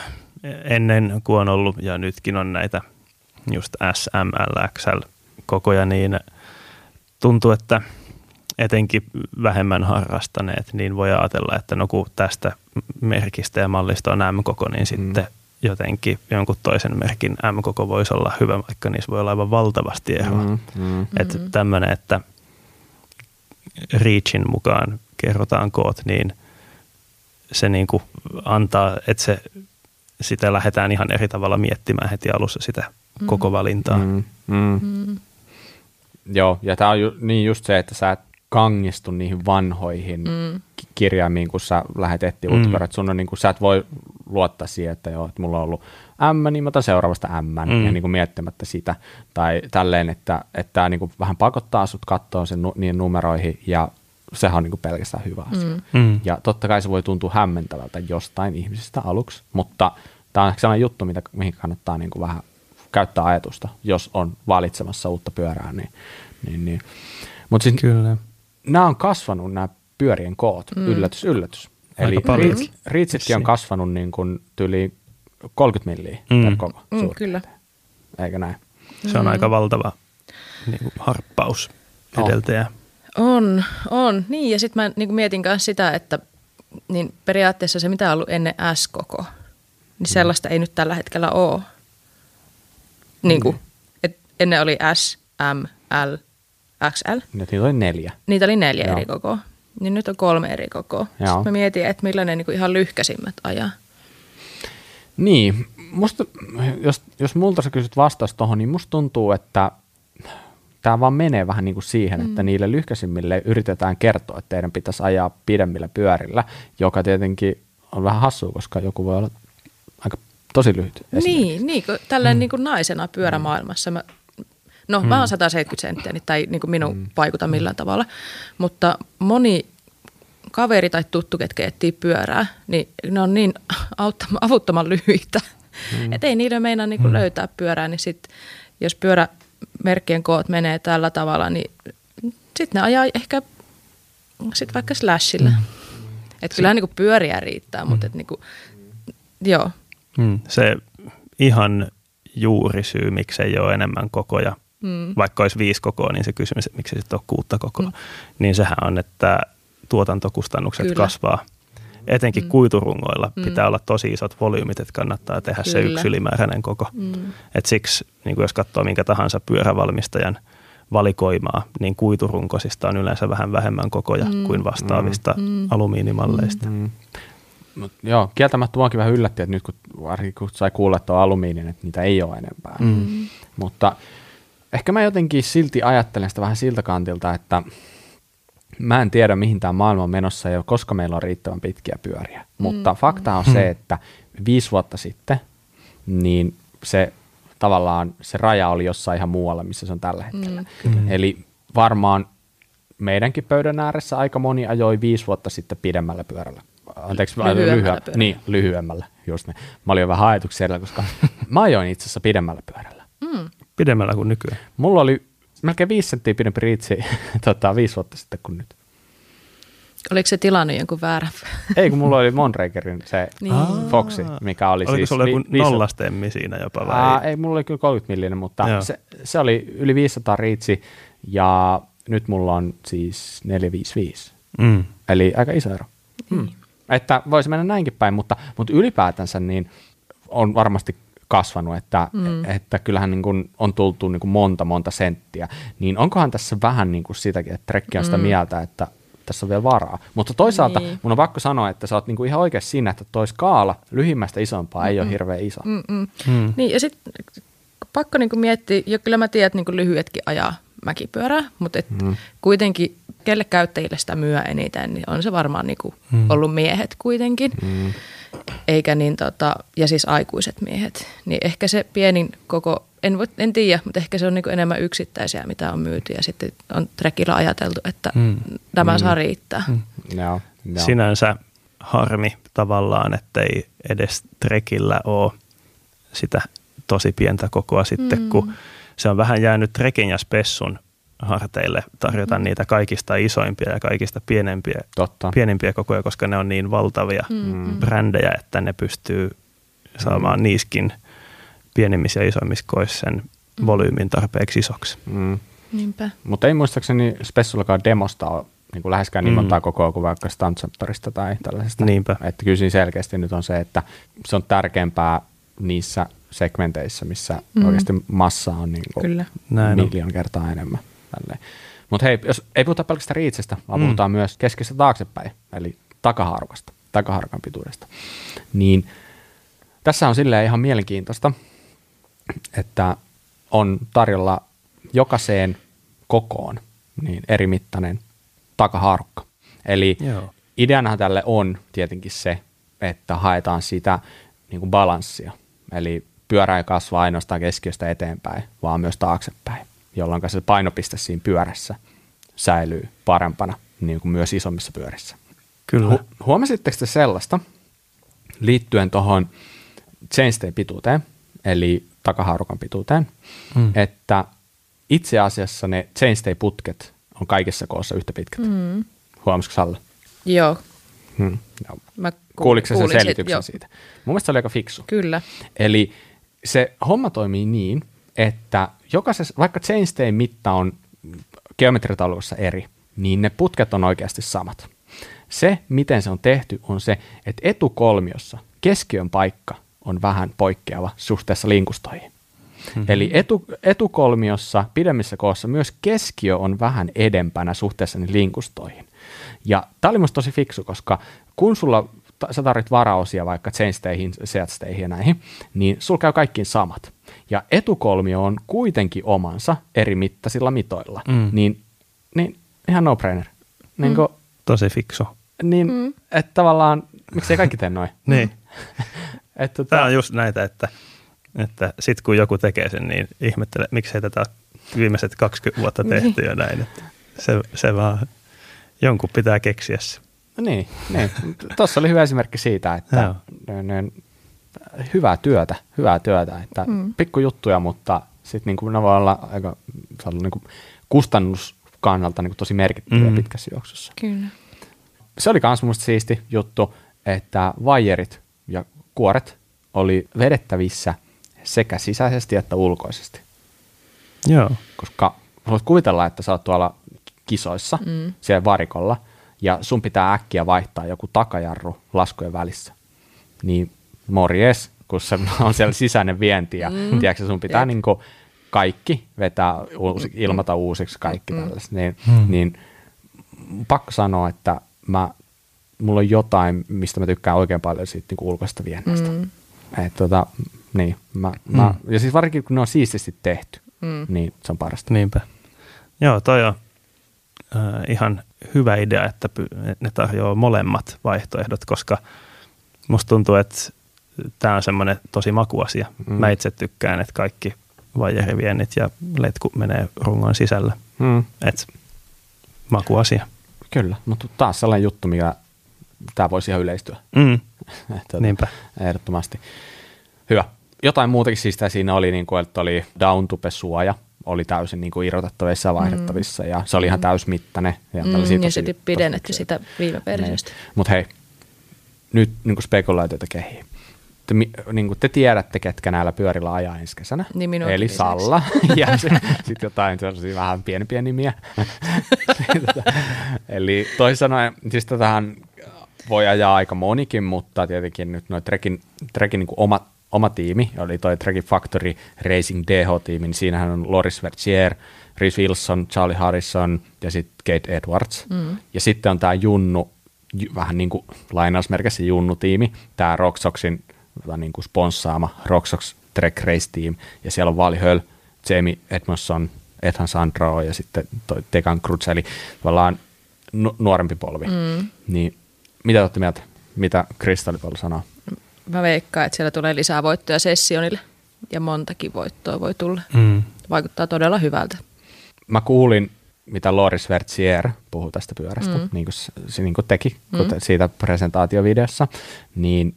Speaker 2: ennen kun on ollut ja nytkin on näitä just SML, XL kokoja, niin tuntuu, että etenkin vähemmän harrastaneet, niin voi ajatella, että no kun tästä merkistä ja mallista on M-koko, niin mm. sitten jotenkin jonkun toisen merkin M-koko voisi olla hyvä, vaikka niissä voi olla aivan valtavasti eroa. Mm, mm. Että mm-hmm. tämmöinen, että Reachin mukaan kerrotaan koot, niin se niin kuin antaa, että se, sitä lähdetään ihan eri tavalla miettimään heti alussa sitä mm. koko valintaa. Mm, mm.
Speaker 1: Mm. Joo, ja tämä on ju, niin just se, että sä et kangistu niihin vanhoihin mm. kirjaimiin, kun sä lähdet etsiä mm. uutta sun on niin kuin, sä et voi luottaa siihen, että joo, että mulla on ollut M, niin mä otan seuraavasta M, mm. ja niin kuin miettimättä sitä, tai tälleen, että, että tämä niin kuin vähän pakottaa sut katsoa sen niin numeroihin, ja sehän on niin kuin pelkästään hyvä asia. Mm. mm. Ja totta kai se voi tuntua hämmentävältä jostain ihmisistä aluksi, mutta tämä on sellainen juttu, mitä, mihin kannattaa niin kuin vähän käyttää ajatusta, jos on valitsemassa uutta pyörää. Niin, niin, niin. Mutta siis Kyllä. Nämä on kasvanut, nämä pyörien koot, mm. yllätys, yllätys. Eli Riitsitkin on kasvanut niin kuin tyli 30 milliä mm. per koko. Mm,
Speaker 3: kyllä.
Speaker 1: Eikö näin?
Speaker 2: Se on mm. aika valtava niin kuin harppaus edeltäjä.
Speaker 3: On, on. Niin, ja sitten mä niin mietin myös sitä, että niin periaatteessa se, mitä on ollut ennen S-koko, niin mm. sellaista ei nyt tällä hetkellä ole. Niin kuin, mm. et ennen oli S, M, L, XL.
Speaker 1: Niitä oli neljä.
Speaker 3: Niitä oli neljä Joo. eri kokoa. Niin nyt on kolme eri kokoa. Joo. Sitten mä mietin, että millainen niin kuin ihan lyhkäisimmät ajaa.
Speaker 1: Niin, musta, jos, jos multa sä kysyt vastaus tuohon, niin musta tuntuu, että tämä vaan menee vähän niin kuin siihen, mm. että niille lyhkäisimmille yritetään kertoa, että teidän pitäisi ajaa pidemmillä pyörillä, joka tietenkin on vähän hassua, koska joku voi olla aika tosi lyhyt.
Speaker 3: Niin, niin tälleen mm. niin kuin naisena pyörämaailmassa mä No, mm. mä oon 170 senttiä, niin tämä ei niin kuin minun mm. vaikuta millään tavalla. Mutta moni kaveri tai tuttu, ketkä etsii pyörää, niin ne on niin avuttoman lyhyitä, mm. että ei niiden meinaa niin kuin mm. löytää pyörää, niin sit, jos pyörämerkkien koot menee tällä tavalla, niin sitten ne ajaa ehkä sit vaikka slashilla. Mm. Että kyllähän niin kuin pyöriä riittää, mutta mm. et niin kuin, joo.
Speaker 2: Mm. Se ihan juurisyy, miksi ei ole enemmän kokoja mm. vaikka olisi viisi kokoa, niin se kysymys, että miksi sitten on kuutta kokoa, mm. niin sehän on, että tuotantokustannukset Kyllä. kasvaa. Etenkin mm. kuiturungoilla mm. pitää olla tosi isot volyymit, että kannattaa tehdä Kyllä. se yksi ylimääräinen koko. Mm. Et siksi, niin jos katsoo minkä tahansa pyörävalmistajan valikoimaa, niin kuiturunkosista on yleensä vähän vähemmän kokoja mm. kuin vastaavista mm. mm. alumiinimalleista. Mm.
Speaker 1: Mut, joo, kieltämättä muakin vähän yllätti, että nyt kun, varsinkin kun sai kuulla, että on alumiinin, että niitä ei ole enempää. Mm. Mutta ehkä mä jotenkin silti ajattelen sitä vähän siltä kantilta, että mä en tiedä, mihin tämä maailma on menossa ja koska meillä on riittävän pitkiä pyöriä. Mm. Mutta fakta on se, että viisi vuotta sitten, niin se tavallaan se raja oli jossain ihan muualla, missä se on tällä hetkellä. Mm. Eli varmaan meidänkin pöydän ääressä aika moni ajoi viisi vuotta sitten pidemmällä pyörällä. Anteeksi, lyhyemmällä, lyhyä, niin, lyhyemmällä, just ne. Mä olin vähän ajatuksia koska mä ajoin itse asiassa pidemmällä pyörällä. Mm
Speaker 2: pidemmällä kuin nykyään.
Speaker 1: Mulla oli melkein viisi senttiä pidempi riitsi tota, viisi vuotta sitten kuin nyt.
Speaker 3: Oliko se tilannut jonkun väärä?
Speaker 1: Ei, kun mulla oli Mondrakerin se niin. Foxi, mikä oli
Speaker 2: Oliko
Speaker 1: siis...
Speaker 2: sulla joku vi- nollastemmi siinä jopa vai? Aa,
Speaker 1: ei, mulla oli kyllä 30 millinen, mutta se, se, oli yli 500 riitsi ja nyt mulla on siis 455. Mm. Eli aika iso ero. Mm. Että voisi mennä näinkin päin, mutta, mutta ylipäätänsä niin on varmasti kasvanut, että, mm. että kyllähän niin kuin on tultu niin kuin monta, monta senttiä, niin onkohan tässä vähän niin kuin sitäkin, että trekki on sitä mm. mieltä, että tässä on vielä varaa. Mutta toisaalta niin. mun on pakko sanoa, että sä oot niinku ihan oikeassa siinä, että toi skaala lyhimmästä isompaa Mm-mm. ei ole hirveän iso.
Speaker 3: Mm-mm. Mm. Niin ja sitten pakko niinku miettiä, jo kyllä mä tiedän, että niinku lyhyetkin ajaa mäkipyörää, mutta et mm. kuitenkin kelle käyttäjille sitä myö eniten, niin on se varmaan niin kuin ollut miehet kuitenkin.
Speaker 1: Mm.
Speaker 3: Eikä niin tota, ja siis aikuiset miehet. Niin ehkä se pienin koko, en, voi, en tiedä, mutta ehkä se on niin kuin enemmän yksittäisiä, mitä on myyty. Ja sitten on trekillä ajateltu, että
Speaker 2: Mm.
Speaker 3: tämä saa riittää.
Speaker 1: Joo, joo.
Speaker 2: Sinänsä harmi tavallaan, ettei edes trekillä ole sitä tosi pientä kokoa sitten, mm. kun se on vähän jäänyt trekin ja spessun harteille tarjota mm. niitä kaikista isoimpia ja kaikista pienempiä,
Speaker 1: Totta.
Speaker 2: pienempiä kokoja, koska ne on niin valtavia
Speaker 3: Mm.
Speaker 2: brändejä, että ne pystyy saamaan niiskin pienemmissä ja isommissa koissa sen volyymin tarpeeksi isoksi.
Speaker 1: Mm.
Speaker 3: Niinpä.
Speaker 1: Mutta ei muistaakseni Spessullakaan demosta ole niin kuin läheskään niin
Speaker 2: Mm.
Speaker 1: montaa kokoa kuin vaikka Stuntcenterista tai tällaisesta.
Speaker 2: Niinpä.
Speaker 1: Että kyllä siinä selkeästi nyt on se, että se on tärkeämpää niissä segmenteissä, missä mm. oikeasti massa on niin kuin
Speaker 3: Kyllä.
Speaker 2: Näin on.
Speaker 1: miljoon kertaa enemmän. Mutta hei, jos ei puhuta pelkästään riitsestä, vaan
Speaker 2: Mm.
Speaker 1: puhutaan myös keskistä taaksepäin, eli takahaarukasta, takaharukan pituudesta. Niin tässä on silleen ihan mielenkiintoista, että on tarjolla jokaiseen kokoon niin eri mittainen takahaarukka. Eli
Speaker 2: Joo.
Speaker 1: ideanahan tälle on tietenkin se, että haetaan sitä niin kuin balanssia. Eli pyörä ei kasva ainoastaan keskiöstä eteenpäin, vaan myös taaksepäin, jolloin se painopiste siinä pyörässä säilyy parempana niin kuin myös isommissa pyörissä.
Speaker 2: Kyllä.
Speaker 1: Hu- huomasitteko te sellaista liittyen tuohon chainstay pituuteen, eli takahaarukan pituuteen,
Speaker 2: Mm.
Speaker 1: että itse asiassa ne chainstay-putket on kaikissa koossa yhtä pitkät. Mm. Huomasiko Salla?
Speaker 3: Joo.
Speaker 1: Hmm. Joo.
Speaker 3: Mä kuulin-
Speaker 1: Kuuliko sä sen selityksen
Speaker 3: joo.
Speaker 1: siitä? Mun mielestä se oli aika fiksu.
Speaker 3: Kyllä.
Speaker 1: Eli se homma toimii niin, että jokaisessa, vaikka chainstay mitta on geometritaulukossa eri, niin ne putket on oikeasti samat. Se, miten se on tehty, on se, että etukolmiossa keskiön paikka on vähän poikkeava suhteessa linkustoihin. Mm-hmm. Eli etu, etukolmiossa pidemmissä koossa myös keskiö on vähän edempänä suhteessa niihin linkustoihin. Ja tämä oli musta tosi fiksu, koska kun sulla sä tarvit varaosia vaikka chainsteihin, seatsteihin ja näihin, niin sulla käy kaikkiin samat. Ja etukolmio on kuitenkin omansa eri mittaisilla mitoilla.
Speaker 2: Mm.
Speaker 1: Niin, niin ihan no-brainer. Niin, mm.
Speaker 2: Tosi fiksu.
Speaker 1: niin mm. että tavallaan, miksei kaikki tee noin?
Speaker 2: Niin.
Speaker 1: Että, tota,
Speaker 2: Tämä on just näitä, että, että sitten kun joku tekee sen, niin ihmettele, miksei tätä viimeiset 20 vuotta tehty ja näin. Että se, se vaan, jonkun pitää keksiä se.
Speaker 1: Niin, niin. tuossa oli hyvä esimerkki siitä, että hyvää työtä, hyvää työtä, että mm. pikkujuttuja, mutta sitten niinku ne voi olla aika on niinku kustannuskannalta niinku tosi merkittäviä
Speaker 2: Mm.
Speaker 1: pitkässä juoksussa.
Speaker 3: Kyllä.
Speaker 1: Se oli myös musta siisti juttu, että vaijerit ja kuoret oli vedettävissä sekä sisäisesti että ulkoisesti,
Speaker 2: Joo.
Speaker 1: koska voit kuvitella, että sä oot tuolla kisoissa mm. siellä varikolla ja sun pitää äkkiä vaihtaa joku takajarru laskujen välissä. Niin morjes, kun se on siellä sisäinen vienti ja mm. tiedätkö, sun pitää
Speaker 3: Jep.
Speaker 1: niinku kaikki vetää, uusi, ilmata uusiksi kaikki mm. tällaiset. Niin, mm. niin pakko sanoa, että mä, mulla on jotain, mistä mä tykkään oikein paljon siitä niinku ulkoisesta viennistä. Mm. Et tota, niin, mä, mm. mä, ja siis varsinkin kun ne on siististi tehty, mm. niin se on parasta.
Speaker 2: Niinpä. Joo, toi on äh, ihan hyvä idea, että ne tarjoaa molemmat vaihtoehdot, koska musta tuntuu, että tämä on semmoinen tosi makuasia. Mm. Mä itse tykkään, että kaikki vaijeriviennit ja letku menee rungon sisällä.
Speaker 1: Mm.
Speaker 2: Et makuasia.
Speaker 1: Kyllä, mutta taas sellainen juttu, mikä tämä voisi ihan yleistyä.
Speaker 2: Mm.
Speaker 1: Että
Speaker 2: Niinpä.
Speaker 1: Ehdottomasti. Hyvä. Jotain muutakin siis siinä oli, niin kuin, että oli downtupe-suoja, oli täysin niin kuin irrotettavissa ja vaihdettavissa, ja se oli ihan täysmittainen. Ja,
Speaker 3: Mm, ja sitten
Speaker 1: fiksuja.
Speaker 3: sitä viime versiosta.
Speaker 1: Mutta hei, nyt niin kuin spekulaatioita kehii. Te, niin kuin te tiedätte, ketkä näillä pyörillä ajaa ensi kesänä.
Speaker 3: Niin minun
Speaker 1: Eli
Speaker 3: lisäksi.
Speaker 1: Salla ja sitten jotain sellaisia vähän pienempiä nimiä. Eli toisin sanoen, siis tätähän voi ajaa aika monikin, mutta tietenkin nyt noin Trekin, Trekin niin kuin oma, oma tiimi, oli toi Trekin Factory Racing DH-tiimi, niin siinähän on Loris Vertier, Rhys Wilson, Charlie Harrison ja sitten Kate Edwards. Mm. Ja sitten on tämä Junnu, ju- vähän niin kuin lainausmerkissä Junnu-tiimi, tämä Roxoxin tota niin kuin sponssaama Roxox Trek Race Team, ja siellä on Vali Höll, Jamie Edmondson, Ethan Sandro ja sitten toi Tegan Cruz, eli tavallaan nu- nuorempi polvi. Mm. Niin mitä olette mieltä? Mitä Kristallipallo sanoo?
Speaker 3: Mä veikkaan, että siellä tulee lisää voittoja sessionille ja montakin voittoa voi tulla.
Speaker 2: Mm.
Speaker 3: Vaikuttaa todella hyvältä.
Speaker 1: Mä kuulin, mitä Loris Vertsier puhui tästä pyörästä, mm. niin kuin se, niin kuin teki mm. siitä presentaatiovideossa, niin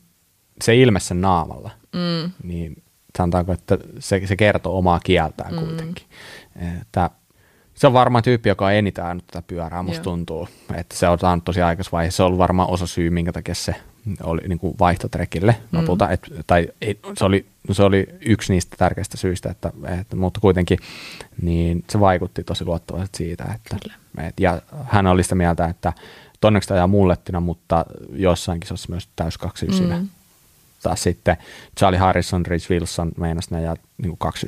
Speaker 1: se ilme sen naamalla, mm. niin sanotaanko, että se, se kertoo omaa kieltään mm. kuitenkin. Että se on varmaan tyyppi, joka on eniten ajanut tätä pyörää, musta Joo. tuntuu. Että se on saanut tosi aikaisessa vaiheessa. Se on ollut varmaan osa syy, minkä takia se oli niin kuin vaihtotrekille mm. lopulta. Et, tai ei, se, oli, se oli yksi niistä tärkeistä syistä, että, että, mutta kuitenkin niin se vaikutti tosi luottavasti siitä. Että, et, ja hän oli sitä mieltä, että tonneksi ajaa mullettina, mutta jossain kisassa myös täys kaksi mm. Taas sitten Charlie Harrison, Rich Wilson meinas ne ajaa niin kaksi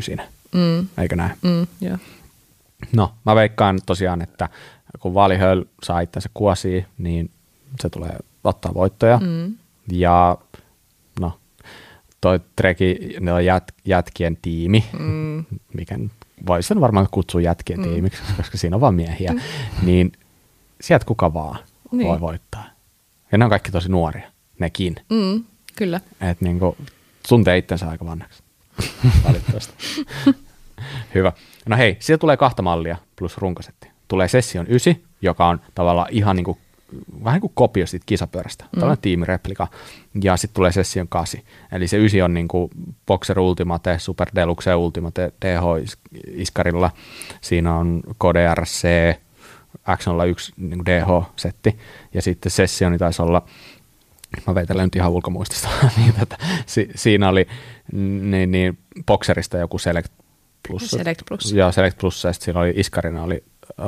Speaker 1: mm. eikö näin?
Speaker 3: Mm, yeah.
Speaker 1: No, mä veikkaan tosiaan, että kun Valihöl saa itsensä kuosiin, niin se tulee ottaa voittoja. Mm. Ja no, toi Treki, ne on jät, jätkien tiimi, mm. mikä voisi sen varmaan kutsua jätkien mm. tiimiksi, koska siinä on vaan miehiä, mm. niin sieltä kuka vaan niin. voi voittaa. Ja ne on kaikki tosi nuoria, nekin.
Speaker 3: Mm, kyllä.
Speaker 1: Et niinku, tuntee itsensä aika vanhaksi, valitettavasti. Hyvä. No hei, siitä tulee kahta mallia plus runkosetti. Tulee Session 9, joka on tavallaan ihan niin kuin, vähän kuin kopio siitä kisapyörästä, mm. tällainen tiimireplika, ja sitten tulee Session 8. Eli se 9 on niin kuin Boxer Ultimate, Super Deluxe Ultimate DH-iskarilla. Siinä on Code RC, X01 niin DH-setti, ja sitten Sessioni taisi olla mä veitelen nyt ihan ulkomuistista, niin että si, siinä oli niin, niin, Boxerista joku Select Plus.
Speaker 3: Select Plus.
Speaker 1: Joo, Select Plus, ja sitten siinä oli iskarina oli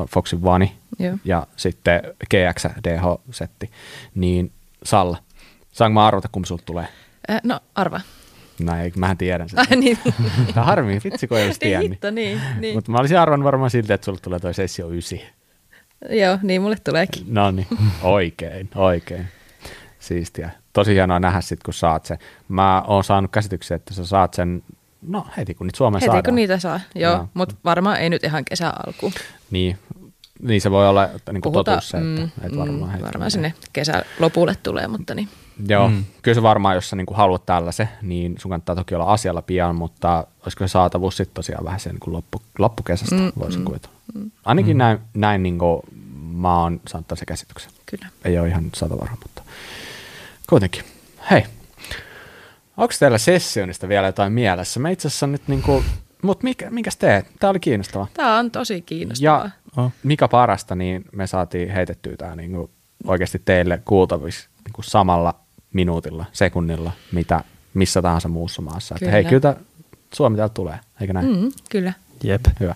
Speaker 1: Foxin Vani Joo. ja sitten GX DH-setti. Niin Salla, saanko mä arvata, kumpi sulta tulee?
Speaker 3: Äh, no, arva.
Speaker 1: No ei, mähän tiedän sen.
Speaker 3: Äh, niin.
Speaker 1: Tämä harmi, vitsi kun ei olisi tiennyt.
Speaker 3: Hitto, niin, niin.
Speaker 1: Mutta mä olisin arvannut varmaan siltä, että sulle tulee toi sessio 9.
Speaker 3: Joo, niin mulle tuleekin.
Speaker 1: No niin, oikein, oikein. Siistiä. Tosi hienoa nähdä sitten, kun saat sen. Mä oon saanut käsityksen, että sä saat sen No heti kun niitä Suomeen
Speaker 3: heti
Speaker 1: saadaan.
Speaker 3: kun niitä saa, joo, no. mutta varmaan ei nyt ihan kesä alkuun.
Speaker 1: Niin, niin se voi olla että niin Puhuta, totuus se, että, mm, että varmaan,
Speaker 3: mm, varmaan sinne kesä lopulle tulee, mutta niin.
Speaker 1: Joo, mm. kyllä se varmaan, jos sä niin kuin haluat tällaisen, niin sun kannattaa toki olla asialla pian, mutta olisiko se saatavuus sitten tosiaan vähän sen niin loppu, loppukesästä, mm, voisin mm, kuvitella. Mm. Ainakin mm. näin, näin niin kuin mä oon saanut se käsityksen.
Speaker 3: Kyllä.
Speaker 1: Ei ole ihan sata varma, mutta kuitenkin. Hei, Onko teillä sessionista vielä jotain mielessä? Me itse asiassa nyt niinku, mutta mikä, minkäs teet? Tämä oli kiinnostavaa.
Speaker 3: Tämä on tosi kiinnostavaa.
Speaker 1: Ja oh. mikä parasta, niin me saatiin heitettyä tämä niinku oikeasti teille kuultavissa niinku samalla minuutilla, sekunnilla, mitä missä tahansa muussa maassa. Kyllä. Että hei, kyllä Suomi täältä tulee, eikö näin?
Speaker 3: Mm, kyllä.
Speaker 1: Jep. Hyvä.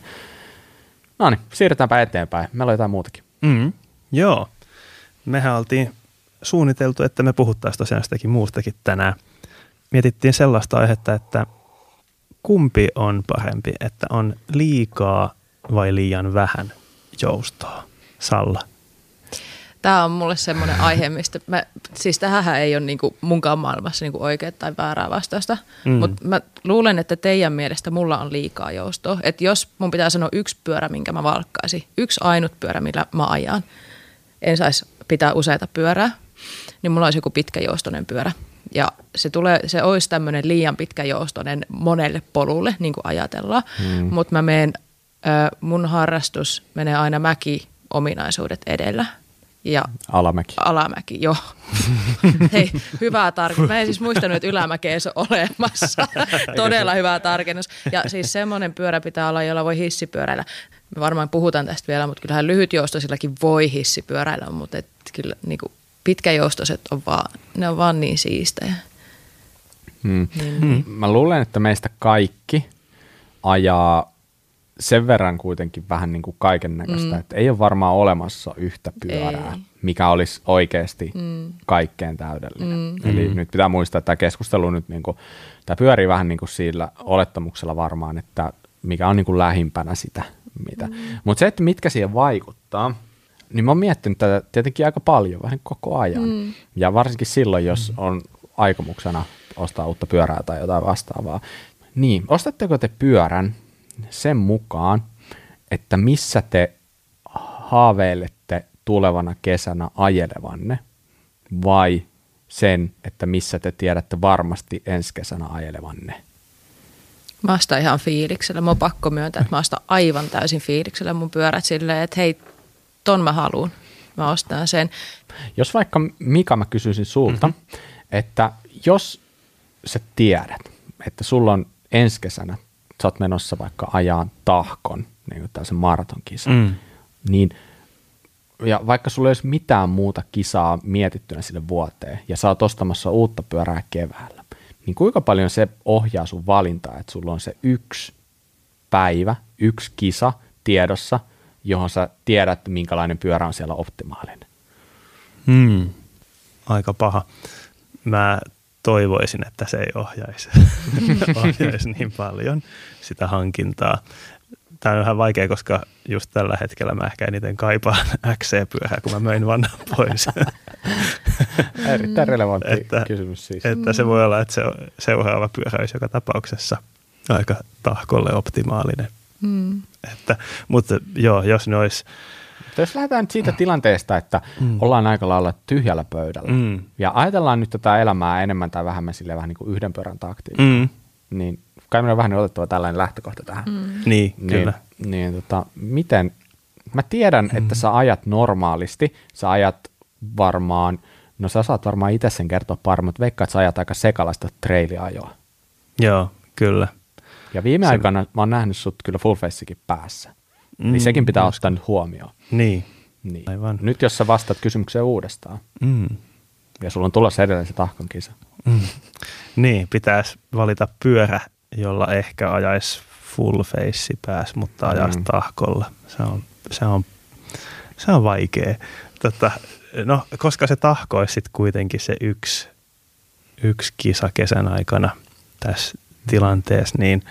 Speaker 1: No niin, siirrytäänpä eteenpäin. Meillä on jotain muutakin.
Speaker 2: Mm, joo. Mehän oltiin suunniteltu, että me puhuttaisiin tosiaan sitäkin muustakin tänään – mietittiin sellaista aihetta, että kumpi on parempi, että on liikaa vai liian vähän joustoa? Salla.
Speaker 3: Tämä on mulle semmoinen aihe, mistä mä, siis tähän ei ole niinku munkaan maailmassa niinku oikea tai väärää vastausta, mm. mutta mä luulen, että teidän mielestä mulla on liikaa joustoa. Että jos mun pitää sanoa yksi pyörä, minkä mä valkkaisin, yksi ainut pyörä, millä mä ajan, en saisi pitää useita pyörää, niin mulla olisi joku pitkä joustoinen pyörä. Ja se, tulee, se olisi tämmöinen liian pitkä joustonen monelle polulle, niin kuin ajatellaan. Mm. Mutta mä menen, mun harrastus menee aina mäki-ominaisuudet edellä. Ja
Speaker 1: alamäki.
Speaker 3: Alamäki, joo. Hei, hyvää tarkennus. Mä en siis muistanut, että ylämäkeä on olemassa. Todella hyvää tarkennus. Ja siis semmoinen pyörä pitää olla, jolla voi hissipyöräillä. Me varmaan puhutaan tästä vielä, mutta kyllähän lyhytjoustoisillakin voi hissipyöräillä, mutta et kyllä niin kuin pitkäjoustoiset on vaan, ne on vaan niin siistejä.
Speaker 1: Hmm. Niin, hmm. Mä luulen, että meistä kaikki ajaa sen verran kuitenkin vähän niin kuin kaiken näköistä, mm. että ei ole varmaan olemassa yhtä pyörää, ei. mikä olisi oikeasti mm. kaikkein täydellinen. Mm. Eli mm. nyt pitää muistaa, että tämä keskustelu nyt niin kuin, tämä pyörii vähän niin kuin sillä olettamuksella varmaan, että mikä on niin kuin lähimpänä sitä. Mitä. Mm. Mutta se, että mitkä siihen vaikuttaa, niin mä oon miettinyt tätä tietenkin aika paljon, vähän koko ajan. Mm. Ja varsinkin silloin, jos on aikomuksena ostaa uutta pyörää tai jotain vastaavaa. Niin, ostatteko te pyörän sen mukaan, että missä te haaveilette tulevana kesänä ajelevanne vai sen, että missä te tiedätte varmasti ensi kesänä ajelevanne?
Speaker 3: Mä ostan ihan fiiliksellä. Mun on pakko myöntää, että mä ostan aivan täysin fiiliksellä mun pyörät silleen, että hei, ton mä haluun. Mä ostan sen.
Speaker 1: Jos vaikka Mika mä kysyisin sulta, mm-hmm. että jos sä tiedät, että sulla on ensi kesänä, sä oot menossa vaikka ajaa tahkon, niin kuin tällaisen maratonkisa, mm. niin ja vaikka sulla ei olisi mitään muuta kisaa mietittynä sille vuoteen, ja sä oot ostamassa uutta pyörää keväällä, niin kuinka paljon se ohjaa sun valintaa, että sulla on se yksi päivä, yksi kisa tiedossa, johon sä tiedät, minkälainen pyörä on siellä optimaalinen?
Speaker 2: Hmm. Aika paha. Mä toivoisin, että se ei ohjaisi, ohjaisi niin paljon sitä hankintaa. Tämä on vähän vaikea, koska just tällä hetkellä mä ehkä eniten kaipaan XC-pyörää, kun mä möin vanhan pois.
Speaker 1: Erittäin relevantti että, kysymys siis.
Speaker 2: Että se voi olla, että se seuraava pyörä olisi joka tapauksessa aika tahkolle optimaalinen. Mm. Että, mutta joo, jos ne olisi
Speaker 1: mutta jos lähdetään nyt siitä tilanteesta, että mm. ollaan aika lailla tyhjällä pöydällä mm. ja ajatellaan nyt tätä elämää enemmän tai vähemmän sille vähän niin kuin yhden pyörän taktiin, mm. niin kai meidän on vähän otettava tällainen lähtökohta tähän. Mm.
Speaker 2: Niin, niin, kyllä.
Speaker 1: Niin, tota, miten, mä tiedän, mm. että sä ajat normaalisti, sä ajat varmaan, no sä saat varmaan itse sen kertoa paremmin, mutta veikkaa, että sä ajat aika sekalaista trailiajoa.
Speaker 2: Joo, kyllä.
Speaker 1: Ja viime se... aikana mä oon nähnyt sut kyllä full facekin päässä. Mm, niin sekin pitää ottaa nyt huomioon.
Speaker 2: Niin.
Speaker 1: niin. Aivan. Nyt jos sä vastaat kysymykseen uudestaan, mm. ja sulla on tulossa edelleen se tahkon kisa. Mm.
Speaker 2: Niin, pitäisi valita pyörä, jolla ehkä ajaisi full face pääs, mutta ajaisi mm. tahkolla. Se on, se on, se on vaikea. Tota, no, koska se tahko olisi sitten kuitenkin se yksi, yksi kisa kesän aikana tässä tilanteessa, niin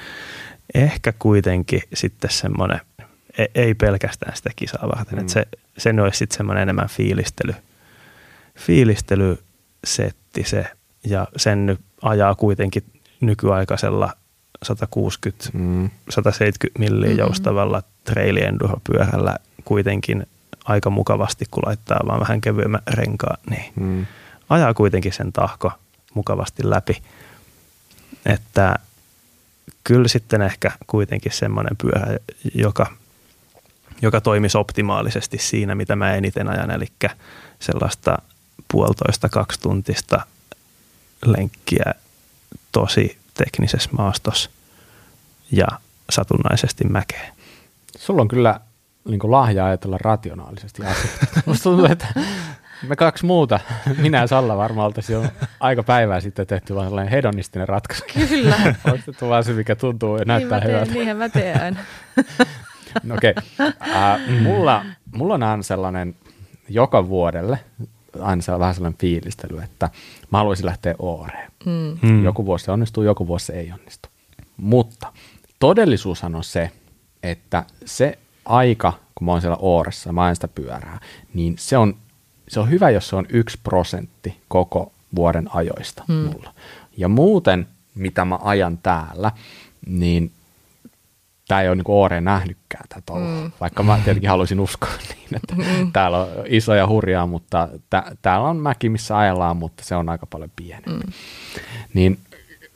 Speaker 2: ehkä kuitenkin sitten semmoinen E, ei pelkästään sitä kisaa varten. Mm. Että se, sen olisi sitten semmoinen enemmän fiilistely, fiilistelysetti se, ja sen nyt ajaa kuitenkin nykyaikaisella 160, mm. 170 milliä joustavalla traili pyörällä kuitenkin aika mukavasti, kun laittaa vaan vähän kevyemmän renkaan, niin mm. ajaa kuitenkin sen tahko mukavasti läpi. Että kyllä sitten ehkä kuitenkin semmoinen pyörä, joka – joka toimisi optimaalisesti siinä, mitä mä eniten ajan, eli sellaista puolitoista kaksi tuntista lenkkiä tosi teknisessä maastossa ja satunnaisesti mäkeä.
Speaker 1: Sulla on kyllä niin lahja ajatella rationaalisesti asioita. Musta tuntuu, että me kaksi muuta, minä ja Salla varmaan oltaisiin jo aika päivää sitten tehty vaan sellainen hedonistinen ratkaisu.
Speaker 3: Kyllä.
Speaker 1: Otettu vaan se, mikä tuntuu ja näyttää
Speaker 3: niin
Speaker 1: hyvältä.
Speaker 3: Niinhän mä teen
Speaker 1: No okei. Okay. Äh, mulla, mulla on aina sellainen joka vuodelle aina sellainen, vähän sellainen fiilistely, että mä haluaisin lähteä Ooreen. Mm. mm. Joku vuosi se onnistuu, joku vuosi se ei onnistu. Mutta todellisuushan on se, että se aika, kun mä oon siellä Ooressa, mä ajan sitä pyörää, niin se on, se on hyvä, jos se on yksi prosentti koko vuoden ajoista mm. mulla. Ja muuten, mitä mä ajan täällä, niin tämä ei ole niin Oore nähnytkään tätä mm. vaikka mä tietenkin haluaisin uskoa niin, että mm. täällä on iso ja hurjaa, mutta tä, täällä on mäki, missä ajellaan, mutta se on aika paljon pienempi. Mm. Niin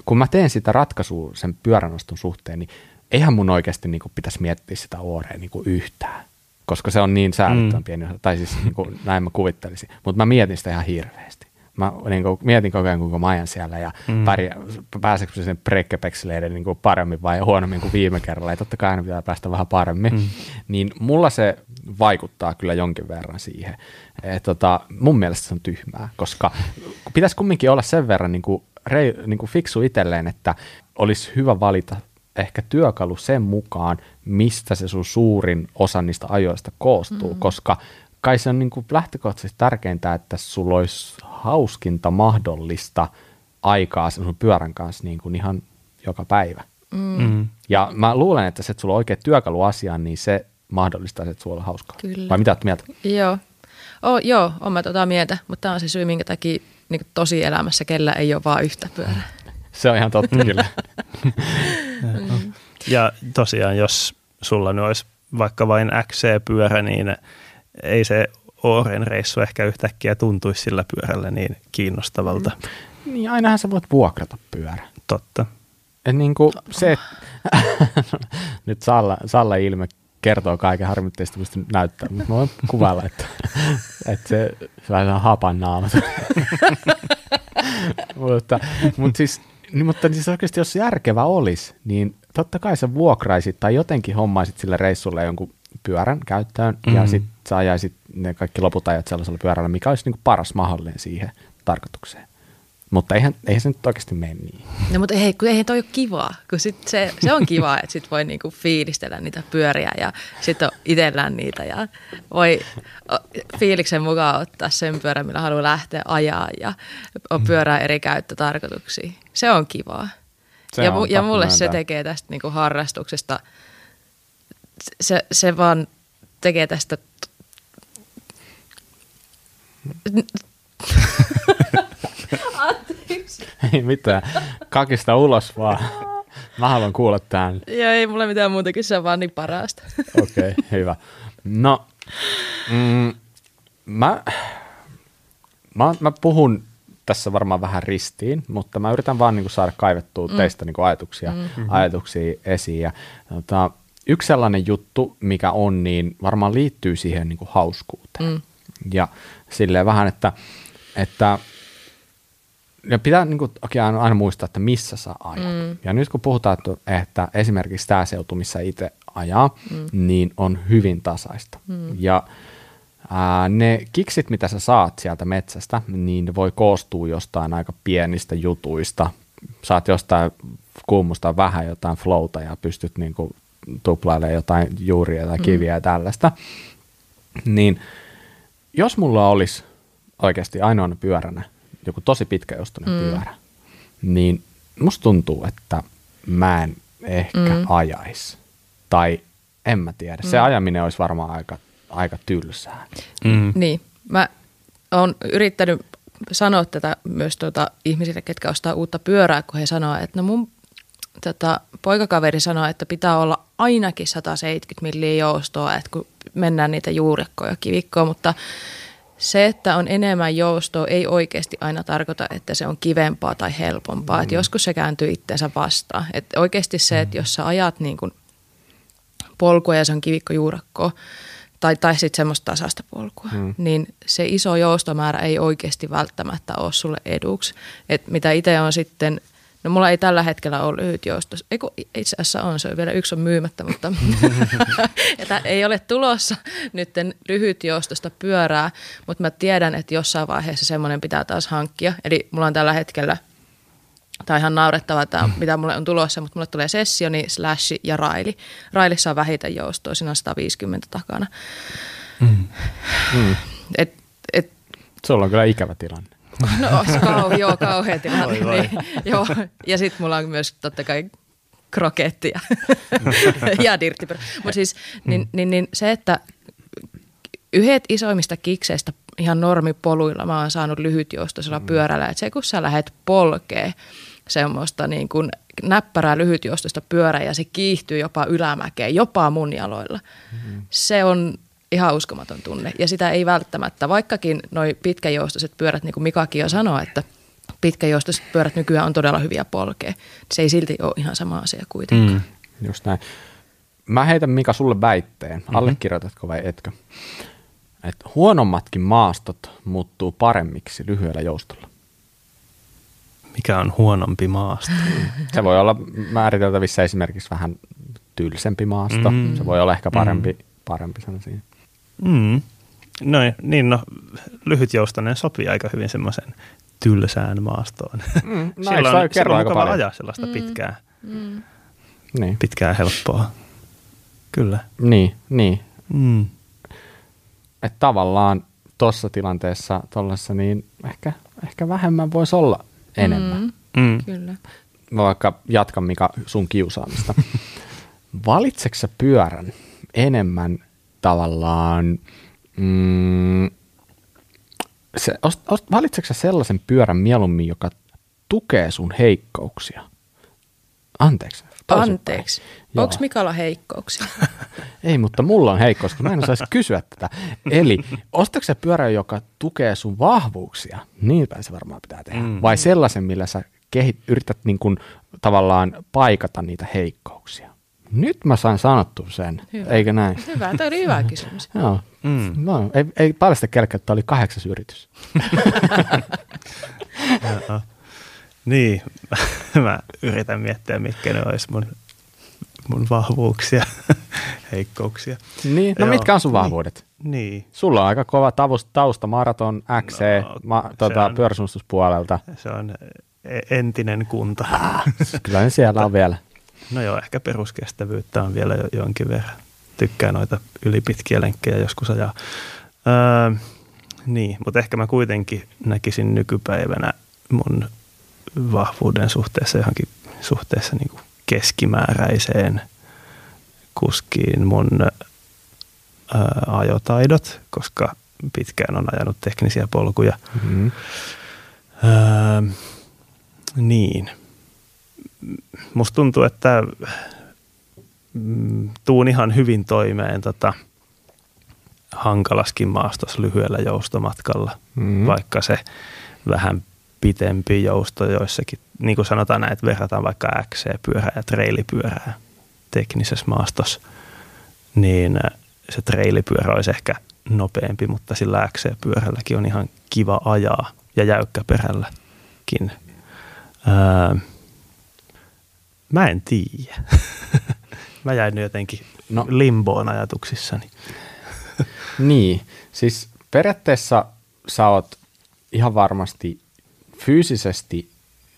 Speaker 1: kun mä teen sitä ratkaisua sen pyöränostun suhteen, niin eihän mun oikeasti niin kuin pitäisi miettiä sitä Oorea niin kuin yhtään, koska se on niin säädyttävän mm. pieni, tai siis niin kuin, näin mä kuvittelisin, mutta mä mietin sitä ihan hirveästi mä niin kuin, mietin koko ajan, kuinka mä ajan siellä ja mm. pärjää, pääseekö sen prekkepeksileiden niin paremmin vai huonommin kuin viime kerralla. Ja totta kai aina pitää päästä vähän paremmin. Mm. Niin mulla se vaikuttaa kyllä jonkin verran siihen. Et, tota, mun mielestä se on tyhmää, koska pitäisi kumminkin olla sen verran niin kuin, rei, niin kuin fiksu itselleen, että olisi hyvä valita ehkä työkalu sen mukaan, mistä se sun suurin osa niistä ajoista koostuu, mm. koska kai se on niin kuin lähtökohtaisesti tärkeintä, että sulla olisi hauskinta mahdollista aikaa sen pyörän kanssa niin kuin ihan joka päivä. Mm. mm. Ja mä luulen, että se, että sulla on oikea työkalu asiaan, niin se mahdollistaa, että sulla on hauskaa. Kyllä. Vai mitä olet mieltä?
Speaker 3: Joo, oh, joo on mä tota mieltä, mutta tämä on se syy, minkä takia niin tosi elämässä kellä ei ole vaan yhtä pyörää.
Speaker 1: Se on ihan totta kyllä.
Speaker 2: ja tosiaan, jos sulla nyt olisi vaikka vain XC-pyörä, niin ei se Ooren reissu ehkä yhtäkkiä tuntuisi sillä pyörällä niin kiinnostavalta.
Speaker 1: Niin ainahan sä voit vuokrata pyörä.
Speaker 2: Totta.
Speaker 1: Et niin kuin se, nyt Salla, Salla ilme kertoo kaiken harmitteista, mistä näyttää, mutta mä voin kuvailla, että, että se, se vähän hapan naamat. mutta, mutta siis, niin, mutta siis oikeasti jos järkevä olisi, niin totta kai sä vuokraisit tai jotenkin hommaisit sille reissulle jonkun pyörän käyttöön mm-hmm. ja
Speaker 2: Mhm.
Speaker 1: sitten sä ajaisit ne kaikki loput ajat sellaisella pyörällä, mikä olisi niin kuin paras mahdollinen siihen tarkoitukseen. Mutta eihän, eihän se nyt oikeasti mene niin.
Speaker 3: No mutta ei, kun eihän toi ole kivaa, kun sit se, se on kiva, että sit voi niinku fiilistellä niitä pyöriä ja sitten itsellään niitä ja voi fiiliksen mukaan ottaa sen pyörän, millä haluaa lähteä ajaa ja on pyörää eri käyttötarkoituksiin. Se on kivaa.
Speaker 1: Se
Speaker 3: ja,
Speaker 1: on
Speaker 3: ja mulle se tekee tästä niinku harrastuksesta, se, se vaan tekee tästä
Speaker 1: Ei mitään. Kakista ulos vaan. Mä haluan kuulla tämän.
Speaker 3: Ja ei mulle mitään muutakin, se on vaan niin parasta.
Speaker 1: Okei, okay, hyvä. No, mm, mä, mä, mä puhun tässä varmaan vähän ristiin, mutta mä yritän vaan niin kuin saada kaivettua mm. teistä niin kuin ajatuksia, mm-hmm. ajatuksia esiin. Ja, tota, yksi sellainen juttu, mikä on, niin varmaan liittyy siihen niin kuin hauskuuteen. Mm. Ja silleen vähän, että, että ja pitää niin kuin, okay, aina, aina muistaa, että missä sä ajat. Mm. Ja nyt kun puhutaan, että, että esimerkiksi tämä seutu, missä itse ajaa, mm. niin on hyvin tasaista. Mm. Ja ää, ne kiksit, mitä sä saat sieltä metsästä, niin voi koostua jostain aika pienistä jutuista. Saat jostain kuumusta vähän jotain flowta ja pystyt niin kuin tuplailemaan jotain juuria tai kiviä mm. ja tällaista. Niin jos mulla olisi oikeasti ainoana pyöränä joku tosi pitkäjoustoinen mm. pyörä, niin musta tuntuu, että mä en ehkä mm. ajais. Tai en mä tiedä. Mm. Se ajaminen olisi varmaan aika, aika tylsää.
Speaker 2: Mm.
Speaker 3: Niin, mä oon yrittänyt sanoa tätä myös tuota ihmisille, ketkä ostaa uutta pyörää, kun he sanoo, että no mun tota, poikakaveri sanoo, että pitää olla ainakin 170 milliä joustoa, että kun mennään niitä juurekkoja ja kivikkoa, mutta se, että on enemmän joustoa, ei oikeasti aina tarkoita, että se on kivempaa tai helpompaa. Mm. Et joskus se kääntyy itseensä vastaan. Et oikeasti se, että jos sä ajat niin kun polkua ja se on kivikkojuurakko, tai, tai sitten semmoista tasasta polkua, mm. niin se iso joustomäärä ei oikeasti välttämättä ole sulle eduksi. Et mitä itse on sitten, no mulla ei tällä hetkellä ole lyhyt jousto, ei kun itse asiassa on, se on vielä yksi on myymättä, mutta että ei ole tulossa nyt lyhyt joustosta pyörää, mutta mä tiedän, että jossain vaiheessa semmoinen pitää taas hankkia. Eli mulla on tällä hetkellä Tämä on ihan naurettava, tämä, mitä mulle on tulossa, mutta mulle tulee sessioni, slashi ja raili. Railissa on vähiten joustoa, siinä on 150 takana.
Speaker 1: Mm.
Speaker 3: Et, et,
Speaker 1: Sulla on kyllä ikävä tilanne.
Speaker 3: No, kau, joo, kauhea tilanne.
Speaker 2: Voi.
Speaker 3: Niin, joo. Ja sitten mulla on myös totta kai kroketti ja, dirttipyrä. Mutta siis niin, niin, niin se, että yhdet isoimmista kikseistä ihan normipoluilla mä oon saanut lyhytjoustoisella mm. pyörällä, että se kun sä lähet polkee semmoista niin kuin näppärää lyhytjoustoista pyörää ja se kiihtyy jopa ylämäkeen, jopa mun jaloilla. Mm. Se on ihan uskomaton tunne ja sitä ei välttämättä, vaikkakin noi pitkäjoustoiset pyörät, niin kuin Mikakin jo sanoi, että pitkäjoustoiset pyörät nykyään on todella hyviä polkea. Se ei silti ole ihan sama asia kuitenkaan.
Speaker 2: Mm.
Speaker 1: Just näin. Mä heitän Mika sulle väitteen. Mm-hmm. Allekirjoitatko vai etkö? Että huonommatkin maastot muuttuu paremmiksi lyhyellä joustolla.
Speaker 2: Mikä on huonompi maasto?
Speaker 1: Se voi olla määriteltävissä esimerkiksi vähän tylsempi maasto.
Speaker 2: Mm.
Speaker 1: Mm. Se voi olla ehkä parempi, mm. parempi sana siinä.
Speaker 2: Mm. No, niin, no, lyhytjoustoinen sopii aika hyvin semmoisen tylsään maastoon.
Speaker 1: Mm. No, toi
Speaker 2: on, silloin on
Speaker 1: aika
Speaker 2: mukava
Speaker 1: paljon?
Speaker 2: ajaa sellaista mm. pitkää,
Speaker 1: Niin,
Speaker 2: pitkää helppoa. Kyllä.
Speaker 1: niin, niin.
Speaker 2: Mm.
Speaker 1: Että tavallaan tuossa tilanteessa tollassa, niin ehkä, ehkä vähemmän voisi olla enemmän. Mm.
Speaker 3: Mm,
Speaker 2: Mm.
Speaker 3: kyllä.
Speaker 1: Mä vaikka jatkan Mika sun kiusaamista. Valitseksä sä pyörän enemmän tavallaan, mm, se, ost, ost, valitseksä sä sellaisen pyörän mieluummin, joka tukee sun heikkouksia? Anteeksi.
Speaker 3: Anteeksi. Onko Mikalla heikkouksia?
Speaker 1: Ei, mutta mulla on heikkous, koska mä en osaisi kysyä tätä. Eli ostatko se pyörä, joka tukee sun vahvuuksia? Niin päin se varmaan pitää tehdä. Mm. Vai sellaisen, millä sä kehit, yrität niin kuin, tavallaan paikata niitä heikkouksia? Nyt mä sain sanottua sen,
Speaker 3: Hyvä.
Speaker 1: eikö näin?
Speaker 3: Hyvä, tämä oli hyvä kysymys.
Speaker 1: Joo.
Speaker 2: Mm.
Speaker 1: No, ei, ei paljasta kelkkä, että tämä oli kahdeksas yritys.
Speaker 2: Niin, mä yritän miettiä, mitkä ne olisi mun, mun vahvuuksia, heikkouksia.
Speaker 1: Niin, no
Speaker 2: Joo,
Speaker 1: mitkä on sun vahvuudet?
Speaker 2: Niin,
Speaker 1: Sulla on aika kova tavus, tausta maraton, XC,
Speaker 2: No,
Speaker 1: ma,
Speaker 2: se
Speaker 1: tota,
Speaker 2: on- se on e- entinen kunta.
Speaker 1: Kyllä ne siellä on vielä.
Speaker 2: No joo, ehkä peruskestävyyttä on vielä jo jonkin verran. Tykkää noita ylipitkiä lenkkejä joskus ajaa. Öö, niin, mutta ehkä mä kuitenkin näkisin nykypäivänä mun vahvuuden suhteessa johonkin suhteessa niin kuin keskimääräiseen kuskiin mun ää, ajotaidot, koska pitkään on ajanut teknisiä polkuja.
Speaker 1: Mm.
Speaker 2: Öö, niin. Musta tuntuu, että mm, tuun ihan hyvin toimeen tota, hankalaskin maastossa lyhyellä joustomatkalla,
Speaker 1: Mm.
Speaker 2: vaikka se vähän pitempi jousto joissakin, niin kuin sanotaan näin, että verrataan vaikka XC-pyörää ja treilipyörää teknisessä maastossa, niin äh, se treilipyörä olisi ehkä nopeampi, mutta sillä XC-pyörälläkin on ihan kiva ajaa ja jäykkäperälläkin. Öö, mä en tiedä. mä jäin nyt jotenkin
Speaker 1: No.
Speaker 2: limboon ajatuksissani.
Speaker 1: Niin, siis periaatteessa sä oot ihan varmasti fyysisesti,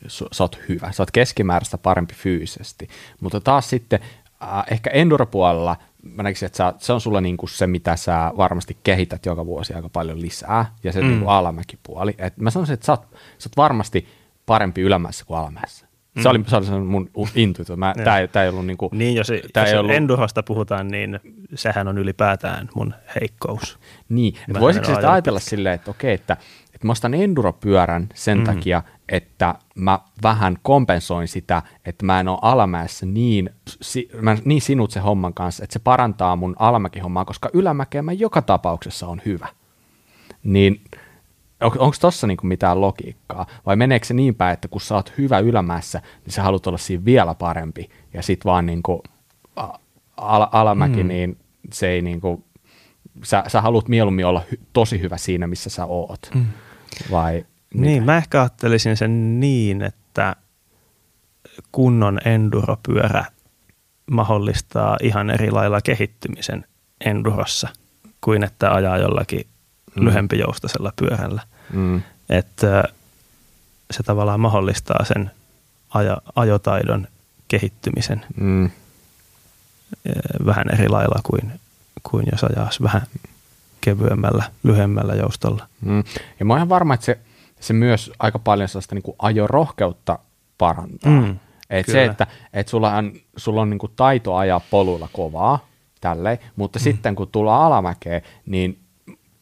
Speaker 1: sä oot hyvä, sä oot keskimääräistä parempi fyysisesti, mutta taas sitten äh, ehkä enduropuolella mä näkisin, että sä, se on sulla niinku se, mitä sä varmasti kehität joka vuosi aika paljon lisää, ja se mm. niinku alamäkipuoli. Et mä sanoisin, että sä oot, sä oot varmasti parempi ylämäessä kuin alamäessä. Se,
Speaker 2: Mm.
Speaker 1: oli, se oli se mun u- intuitio. Mä, tää, ei- tää ei ollut niinku,
Speaker 2: Niin, jos,
Speaker 1: tää
Speaker 2: jos
Speaker 1: ei ollut,
Speaker 2: endurosta puhutaan, niin sehän on ylipäätään mun heikkous.
Speaker 1: Niin, että
Speaker 2: ajan
Speaker 1: sitä ajatella silleen, että okei, että, että mä ostan enduropyörän sen mm. takia, että mä vähän kompensoin sitä, että mä en ole alamäessä niin, si, mä niin sinut se homman kanssa, että se parantaa mun alamäkihommaa, koska ylämäkeä mä joka tapauksessa on hyvä. Niin on, onko tossa niinku mitään logiikkaa? Vai meneekö se niin päin, että kun sä oot hyvä ylämäessä, niin sä haluat olla siinä vielä parempi, ja sit vaan niinku a- ala, alamäki, mm. niin se ei niinku, sä, sä haluat mieluummin olla hy, tosi hyvä siinä, missä sä oot. Mm. Vai
Speaker 2: Niin, mä ehkä ajattelisin sen niin, että kunnon enduro-pyörä mahdollistaa ihan eri lailla kehittymisen endurossa kuin että ajaa jollakin
Speaker 1: Mm.
Speaker 2: lyhempijoustaisella pyörällä.
Speaker 1: Mm.
Speaker 2: Että se tavallaan mahdollistaa sen aja, ajotaidon kehittymisen
Speaker 1: Mm.
Speaker 2: vähän eri lailla kuin, kuin jos ajaisi vähän kevyemmällä, lyhyemmällä joustolla.
Speaker 1: Mm. Ja mä oon ihan varma, että se, se myös aika paljon sellaista niin kuin ajorohkeutta parantaa.
Speaker 2: Mm,
Speaker 1: et se, että et sulla on, sulla on niin kuin taito ajaa poluilla kovaa, tälleen, mutta mm. sitten kun tullaan alamäkeen, niin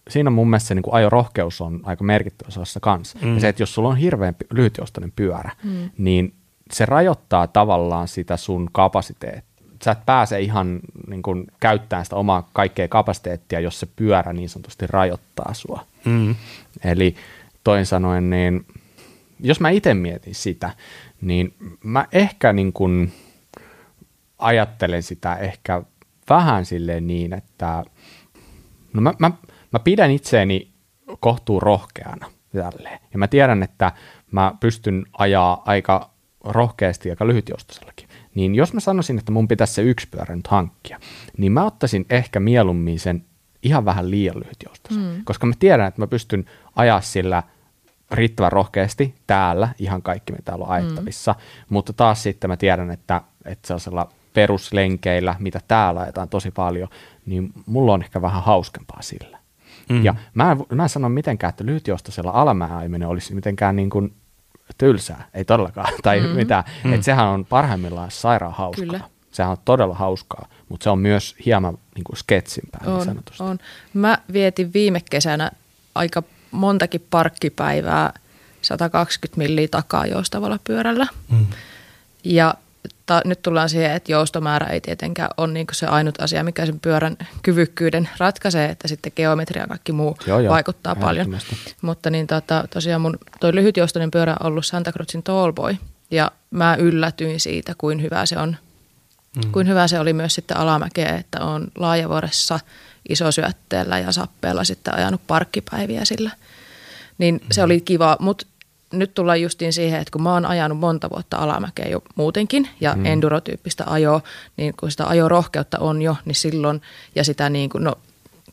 Speaker 1: siinä mun mielestä se niin kuin ajorohkeus on aika merkittävässä osassa kanssa. Mm. Ja se, että jos sulla on hirveän lyhytjoustainen pyörä, mm. niin se rajoittaa tavallaan sitä sun kapasiteettia. Sä et pääse ihan niin kuin, käyttämään sitä omaa kaikkea kapasiteettia, jos se pyörä niin sanotusti rajoittaa sua.
Speaker 2: Mm.
Speaker 1: Eli toin sanoen, niin jos mä itse mietin sitä, niin mä ehkä niin kuin ajattelen sitä ehkä vähän silleen niin, että no mä, mä, mä pidän itseäni kohtuu rohkeana tälleen. Ja mä tiedän, että mä pystyn ajaa aika rohkeasti aika lyhytjoustoisellakin. Niin jos mä sanoisin, että mun pitäisi se yksi pyörä nyt hankkia, niin mä ottaisin ehkä mieluummin sen ihan vähän liian lyhytjoustoisen. Mm. Koska mä tiedän, että mä pystyn ajaa sillä riittävän rohkeasti täällä, ihan kaikki mitä täällä on ajettavissa, mm. mutta taas sitten mä tiedän, että, että sellaisella peruslenkeillä, mitä täällä ajetaan tosi paljon, niin mulla on ehkä vähän hauskempaa sillä. Mm. Ja mä en, mä en sano mitenkään, että lyhytjoustoisella alamäajaminen olisi mitenkään niin kuin tylsää, ei todellakaan, tai mm. mitään. Mm. Että sehän on parhaimmillaan sairaan hauskaa.
Speaker 3: Kyllä.
Speaker 1: Sehän on todella hauskaa, mutta se on myös hieman niin kuin sketsimpää niin
Speaker 3: On,
Speaker 1: sanotusti.
Speaker 3: on. Mä vietin viime kesänä aika montakin parkkipäivää 120 milliä takaa joustavalla pyörällä.
Speaker 2: Mm.
Speaker 3: Ja ta, nyt tullaan siihen, että joustomäärä ei tietenkään ole niin se ainut asia, mikä sen pyörän kyvykkyyden ratkaisee, että sitten geometria ja kaikki muu
Speaker 1: Joo, joo,
Speaker 3: vaikuttaa paljon. Mutta niin tota, tosiaan mun toi lyhytjoustoinen pyörä on ollut Santa Cruzin Tallboy ja mä yllätyin siitä, kuin hyvä se on. Mm. Kuin hyvä se oli myös sitten alamäkeä, että on laajavuoressa isosyötteellä ja sappeella sitten ajanut parkkipäiviä sillä. Niin mm. se oli kiva, mutta nyt tullaan justiin siihen, että kun mä oon ajanut monta vuotta alamäkeä jo muutenkin ja mm. endurotyyppistä ajoa, niin kun sitä ajorohkeutta on jo, niin silloin ja sitä niin kuin, no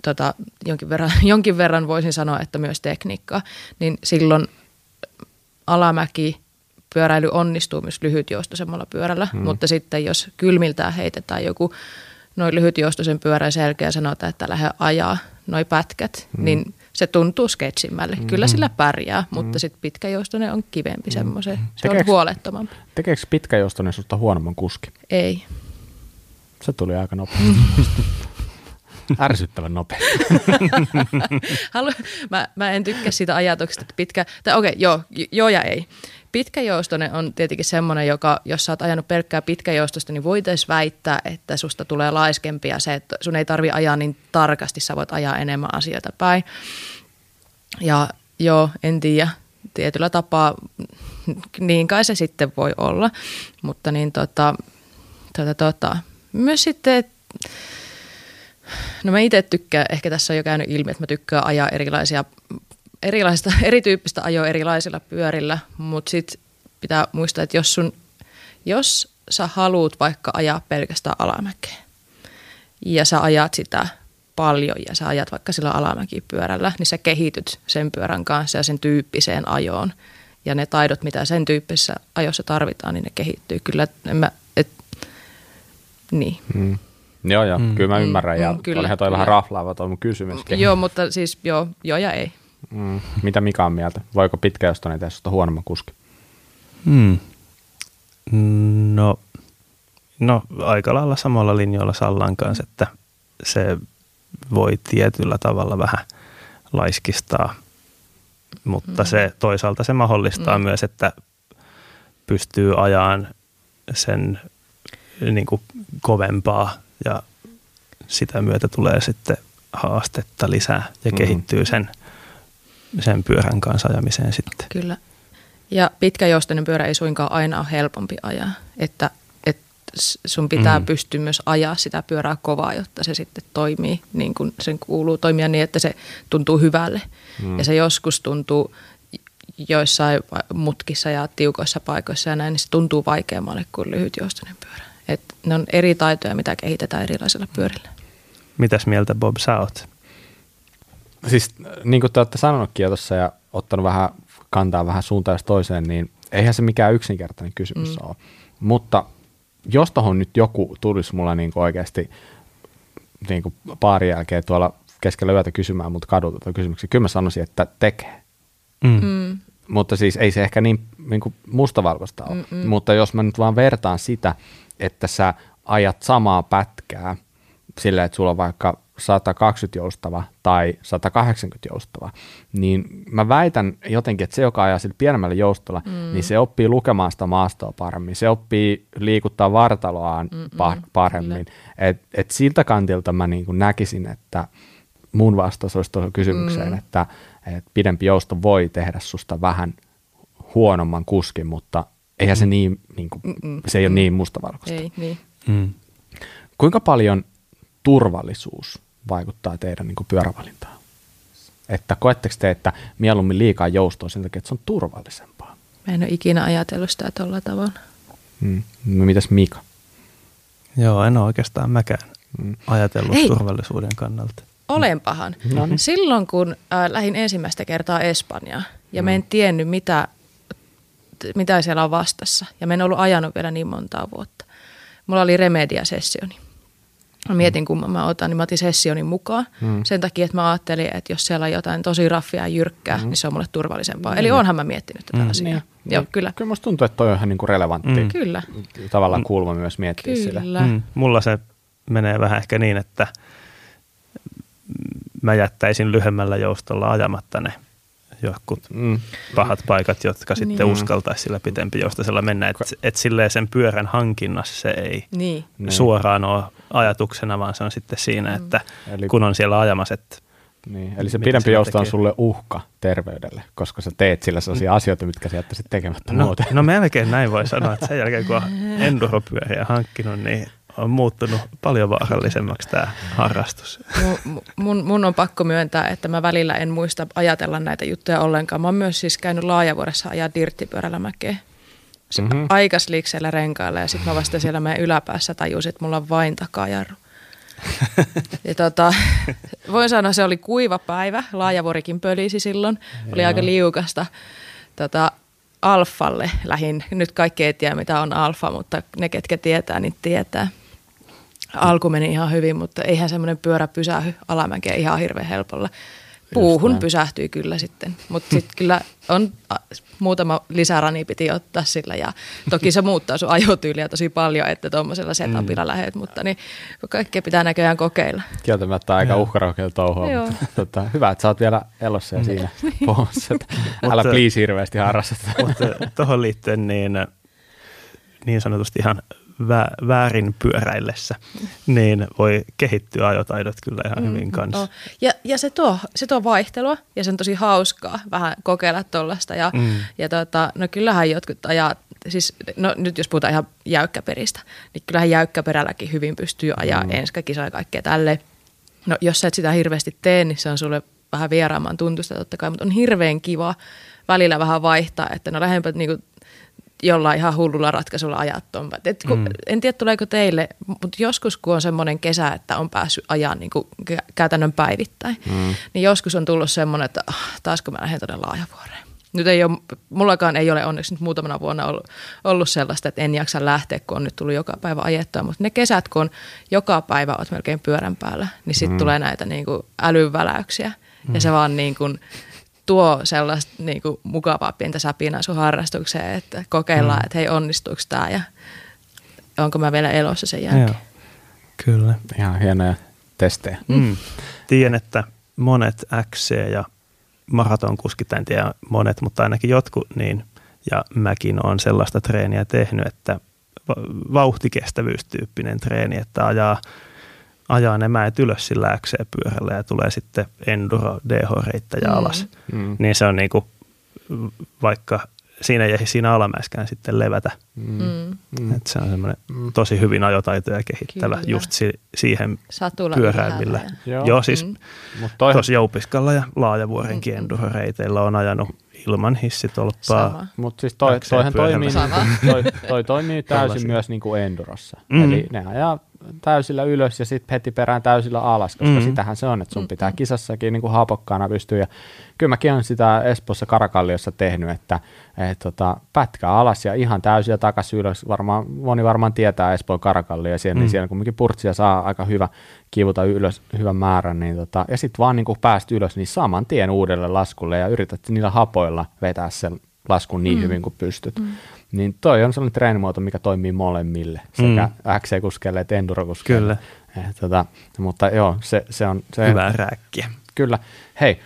Speaker 3: tota, jonkin, verran, jonkin verran voisin sanoa, että myös tekniikkaa, niin silloin alamäki pyöräily onnistuu myös lyhytjoustoisemmalla pyörällä, mm. mutta sitten jos kylmiltään heitetään joku noin lyhytjoustoisen pyörän selkeä ja sanotaan, että lähde ajaa noin pätkät, mm. niin se tuntuu sketsimmälle. Mm. Kyllä sillä pärjää, mm. mutta sitten pitkäjoustoinen on kivempi mm. semmoisen. Se
Speaker 1: Tekeekö-
Speaker 3: on huolettomampi.
Speaker 1: Tekeekö pitkäjoustoinen susta huonomman kuski?
Speaker 3: Ei.
Speaker 1: Se tuli aika nopeasti. Ärsyttävän nopeasti.
Speaker 3: Halu, mä, mä en tykkää siitä ajatuksesta, että pitkä, tai okei, joo, j- joo ja ei. Pitkäjoustoinen on tietenkin semmoinen, joka, jos sä oot ajanut pelkkää pitkäjoustosta, niin voitaisiin väittää, että susta tulee laiskempi ja se, että sun ei tarvi ajaa niin tarkasti, sä voit ajaa enemmän asioita päin. Ja joo, en tiedä, tietyllä tapaa niin kai se sitten voi olla, mutta niin tota, tota, tota. myös sitten, että No mä itse tykkään, ehkä tässä on jo käynyt ilmi, että mä tykkään ajaa erilaisia, erilaista, erityyppistä ajoa erilaisilla pyörillä, mutta sitten pitää muistaa, että jos, sun, jos sä haluat vaikka ajaa pelkästään alamäkeä ja sä ajat sitä paljon ja sä ajat vaikka sillä alamäkipyörällä, niin sä kehityt sen pyörän kanssa ja sen tyyppiseen ajoon. Ja ne taidot, mitä sen tyyppisessä ajossa tarvitaan, niin ne kehittyy. Kyllä, en mä, et, niin.
Speaker 1: Mm. Joo, joo, mm. kyllä mä ymmärrän. Ja
Speaker 3: Mm, kyllä,
Speaker 1: olihan toi
Speaker 3: kyllä.
Speaker 1: vähän raflaava toi mun kysymyskin.
Speaker 3: Joo, mutta siis joo, joo ja ei.
Speaker 1: Mm. Mitä Mika on mieltä? Voiko pitkäjoustoinen tehdä susta huonomman kuski?
Speaker 2: Hmm. No, no, aika lailla samalla linjoilla Sallan kanssa, että se voi tietyllä tavalla vähän laiskistaa, mutta
Speaker 3: Mm.
Speaker 2: se toisaalta se mahdollistaa
Speaker 3: Mm.
Speaker 2: myös, että pystyy ajan sen niin kuin kovempaa ja sitä myötä tulee sitten haastetta lisää ja
Speaker 1: Mm.
Speaker 2: kehittyy sen, sen pyörän kanssa ajamiseen sitten.
Speaker 3: Kyllä. Ja pitkäjoustoinen pyörä ei suinkaan aina ole helpompi ajaa, että, että sun pitää
Speaker 2: Mm.
Speaker 3: mm. pystyä myös ajaa sitä pyörää kovaa, jotta se sitten toimii niin kuin sen kuuluu toimia niin, että se tuntuu hyvälle.
Speaker 1: Mm.
Speaker 3: Mm. Ja se joskus tuntuu joissain mutkissa ja tiukoissa paikoissa ja näin, niin se tuntuu vaikeammalle kuin lyhytjoustoinen pyörä. Et ne on eri taitoja, mitä kehitetään erilaisilla pyörillä.
Speaker 2: Mitäs mieltä Bob sä oot?
Speaker 1: Siis niin kuin te olette sanonutkin jo tuossa ja ottanut vähän kantaa vähän suuntaan jos toiseen, niin eihän se mikään yksinkertainen kysymys mm. ole. Mutta jos tohon nyt joku tulisi mulla niin kuin oikeasti niin kuin paarin jälkeen tuolla keskellä yötä kysymään mut kadulta tuon kysymyksen, kyllä mä sanoisin, että tekee.
Speaker 2: Mm.
Speaker 3: Mm.
Speaker 1: Mutta siis ei se ehkä niin, niin kuin mustavalkoista ole.
Speaker 3: Mm-mm.
Speaker 1: Mutta jos mä nyt vaan vertaan sitä, että sä ajat samaa pätkää sillä, että sulla on vaikka 120 joustava tai 180 joustava, niin mä väitän jotenkin, että se, joka ajaa sillä pienemmällä joustolla, mm. niin se oppii lukemaan sitä maastoa paremmin, se oppii liikuttaa vartaloaan par- paremmin. Et, et siltä kantilta mä niin näkisin, että mun vastaus olisi tuohon kysymykseen, mm. että, että pidempi jousto voi tehdä susta vähän huonomman kuskin, mutta eihän se niin, niin kuin,
Speaker 3: Mm-mm.
Speaker 1: se ei ole niin mustavalkoista.
Speaker 3: Ei, niin.
Speaker 2: Mm.
Speaker 1: Kuinka paljon turvallisuus vaikuttaa teidän niin kuin pyörävalintaan? Että koetteko te, että mieluummin liikaa joustoa sen takia, että se on turvallisempaa?
Speaker 3: Mä en ole ikinä ajatellut sitä tuolla tavalla.
Speaker 1: Mm. No, mitäs Mika?
Speaker 2: Joo, en ole oikeastaan mäkään
Speaker 1: Mm.
Speaker 2: ajatellut
Speaker 3: Hei!
Speaker 2: turvallisuuden kannalta.
Speaker 3: Olenpahan.
Speaker 1: No niin.
Speaker 3: Silloin kun äh, lähdin ensimmäistä kertaa Espanjaan ja
Speaker 1: Mm.
Speaker 3: mä en tiennyt mitä, t- mitä siellä on vastassa ja mä en ollut ajanut vielä niin montaa vuotta. Mulla oli Remedia-sessioni. Mä mietin, kun mä otan, niin mä otin sessionin mukaan.
Speaker 1: Mm.
Speaker 3: Sen takia, että mä ajattelin, että jos siellä on jotain tosi raffia ja jyrkkää,
Speaker 1: Mm.
Speaker 3: niin se on mulle turvallisempaa. Eli onhan mä miettinyt tätä
Speaker 2: Mm.
Speaker 3: asiaa. Joo, kyllä.
Speaker 1: Kyllä musta tuntuu, että toi on ihan niin kuin relevantti
Speaker 2: Mm.
Speaker 3: Kyllä,
Speaker 1: tavallaan kulma myös miettiä sille.
Speaker 3: kyllä.
Speaker 2: Mm. Mulla se menee vähän ehkä niin, että mä jättäisin lyhyemmällä joustolla ajamatta ne jotkut
Speaker 1: Mm.
Speaker 2: pahat paikat, jotka sitten
Speaker 3: Niin.
Speaker 2: uskaltaisi sillä pitempijoustasella mennä. Että et silleen sen pyörän hankinnassa se ei
Speaker 3: Niin.
Speaker 1: Niin.
Speaker 2: suoraan ole ajatuksena, vaan se on sitten siinä, että
Speaker 1: Eli,
Speaker 2: kun on siellä ajamassa, että
Speaker 1: niin, eli se
Speaker 2: mitä
Speaker 1: pidempi jousto on sulle uhka terveydelle, koska sä teet sillä sellaisia asioita, mitkä sä jättäisit tekemättä
Speaker 2: no,
Speaker 1: muuten.
Speaker 2: no melkein näin voi sanoa, että sen jälkeen kun on enduropyöriä hankkinut, niin on muuttunut paljon vaarallisemmaksi tämä harrastus.
Speaker 3: Mu- Mun, mun on pakko myöntää, että mä välillä en muista ajatella näitä juttuja ollenkaan. Mä oon myös siis käynyt laajavuodessa ajaa dirttipyörällä mäkeä.
Speaker 1: Mhm.
Speaker 3: mm-hmm. aikasliikseellä renkailla ja sitten mä vasta siellä meidän yläpäässä tajusin, että mulla on vain takajarru. ja tota, voin sanoa, se oli kuiva päivä. Laajavuorikin pölisi silloin. Oli aika liukasta. Tota, alfalle lähin. Nyt kaikki ei tiedä, mitä on alfa, mutta ne, ketkä tietää, niin tietää. Alku meni ihan hyvin, mutta eihän semmoinen pyörä pysähy alamäkeen ihan hirveän helpolla. Puuhun
Speaker 1: näin.
Speaker 3: pysähtyi kyllä sitten, mutta sitten kyllä on a, muutama lisärani piti ottaa sillä ja toki se muuttaa sun ajotyyliä tosi paljon, että tuommoisella setupilla mm. lähet, mutta niin kaikkea pitää näköjään kokeilla.
Speaker 1: Kieltämättä aika uhkarohkeilla touhua,
Speaker 3: Joo.
Speaker 1: mutta tota, hyvä, että sä oot vielä elossa ja siinä puhumassa. että Älä
Speaker 2: Mutta-
Speaker 1: please hirveästi harrasta.
Speaker 2: Mutta tuohon liittyen niin, niin sanotusti ihan vä- väärin pyöräillessä, niin voi kehittyä ajotaidot kyllä ihan hyvin kanssa.
Speaker 3: Oh. Ja, ja se, tuo, se tuo vaihtelua ja se on tosi hauskaa vähän kokeilla tuollaista. Ja,
Speaker 2: Mm.
Speaker 3: ja tota, no kyllähän jotkut ajaa, siis no nyt jos puhutaan ihan jäykkäperistä, niin kyllähän jäykkäperälläkin hyvin pystyy ajaa mm. enskakisaa ja kaikkea tälleen. No jos sä et sitä hirveästi tee, niin se on sulle vähän vieraamman tuntusta totta kai, mutta on hirveän kiva välillä vähän vaihtaa, että no lähempä niinku jollain ihan hullulla ratkaisulla ajaa tuon. Et kun, mm. En tiedä tuleeko teille, mutta joskus kun on semmoinen kesä, että on päässyt ajaa niin kuin kä- käytännön päivittäin, mm. niin joskus on tullut semmoinen, että ah, taas kun mä lähden tuonne laajavuoreen. Nyt ei ole, mullakaan ei ole onneksi nyt muutamana vuonna ollut, ollut sellaista, että en jaksa lähteä, kun on nyt tullut joka päivä ajettua. Mutta ne kesät, kun on joka päivä oot melkein pyörän päällä, niin sitten mm. tulee näitä niin kuin älyväläyksiä. Mm. Ja se vaan niin kuin, tuo sellaista niin kuin, mukavaa pientä säpinää sun harrastukseen, että kokeillaan, mm. että hei onnistuuko tämä ja onko mä vielä elossa sen jälkeen.
Speaker 2: Joo, kyllä.
Speaker 1: Ihan hienoja testejä.
Speaker 2: Mm. Tiedän, että monet XC ja maratonkuskit, en tiedä monet, mutta ainakin jotkut, niin, ja mäkin olen sellaista treeniä tehnyt, että va- vauhtikestävyystyyppinen treeni, että ajaa, ajaa ne mäet ylös sillä XC-pyörällä ja tulee sitten enduro DH-reittäjä
Speaker 3: Mm.
Speaker 2: alas.
Speaker 1: Mm.
Speaker 2: Niin se on niinku, vaikka siinä ei siinä alamäeskään sitten levätä.
Speaker 1: Mm.
Speaker 3: Mm.
Speaker 1: Mm.
Speaker 2: Et se on semmoinen tosi hyvin ajotaitoja kehittävä
Speaker 3: Kyllä.
Speaker 2: just si- siihen
Speaker 3: Satula
Speaker 2: pyöräilmillä.
Speaker 3: ylhäällä
Speaker 1: Joo.
Speaker 2: Joo, siis
Speaker 3: Mm.
Speaker 2: Tuossa Joupiskalla ja Laajavuorenkin enduroreiteillä on ajanut ilman hissitolppaa.
Speaker 1: Mutta siis toi, toihan toimii, niinku, toi, toi toimii täysin
Speaker 2: Tällaisia.
Speaker 1: myös niinku endurossa.
Speaker 2: Mm.
Speaker 1: Eli ne ajaa täysillä ylös ja sitten heti perään täysillä alas, koska
Speaker 2: Mm.
Speaker 1: sitähän se on, että sun pitää kisassakin niinku hapokkaana pystyä. Ja kyllä mäkin olen sitä Espoossa Karakalliossa tehnyt, että et, tota, pätkää alas ja ihan täysiä takaisin ylös. Varmaan, moni varmaan tietää Espoon Karakallia, siellä,
Speaker 2: Mm.
Speaker 1: niin siellä kumminkin purtsia saa aika hyvä kivuta ylös hyvän määrän, niin tota, ja sitten vaan niinku pääst ylös, niin saman tien uudelle laskulle ja yrität niillä hapoilla vetää sen laskun niin mm. hyvin kuin pystyt. Mm. Niin toi on sellainen treenimuoto, mikä toimii molemmille, sekä mm. XC-kuskeille että endurokuskeille.
Speaker 2: Kyllä.
Speaker 1: Eh, tota, mutta joo, se, se on... Se,
Speaker 2: Hyvää rääkkiä.
Speaker 1: Kyllä. Hei,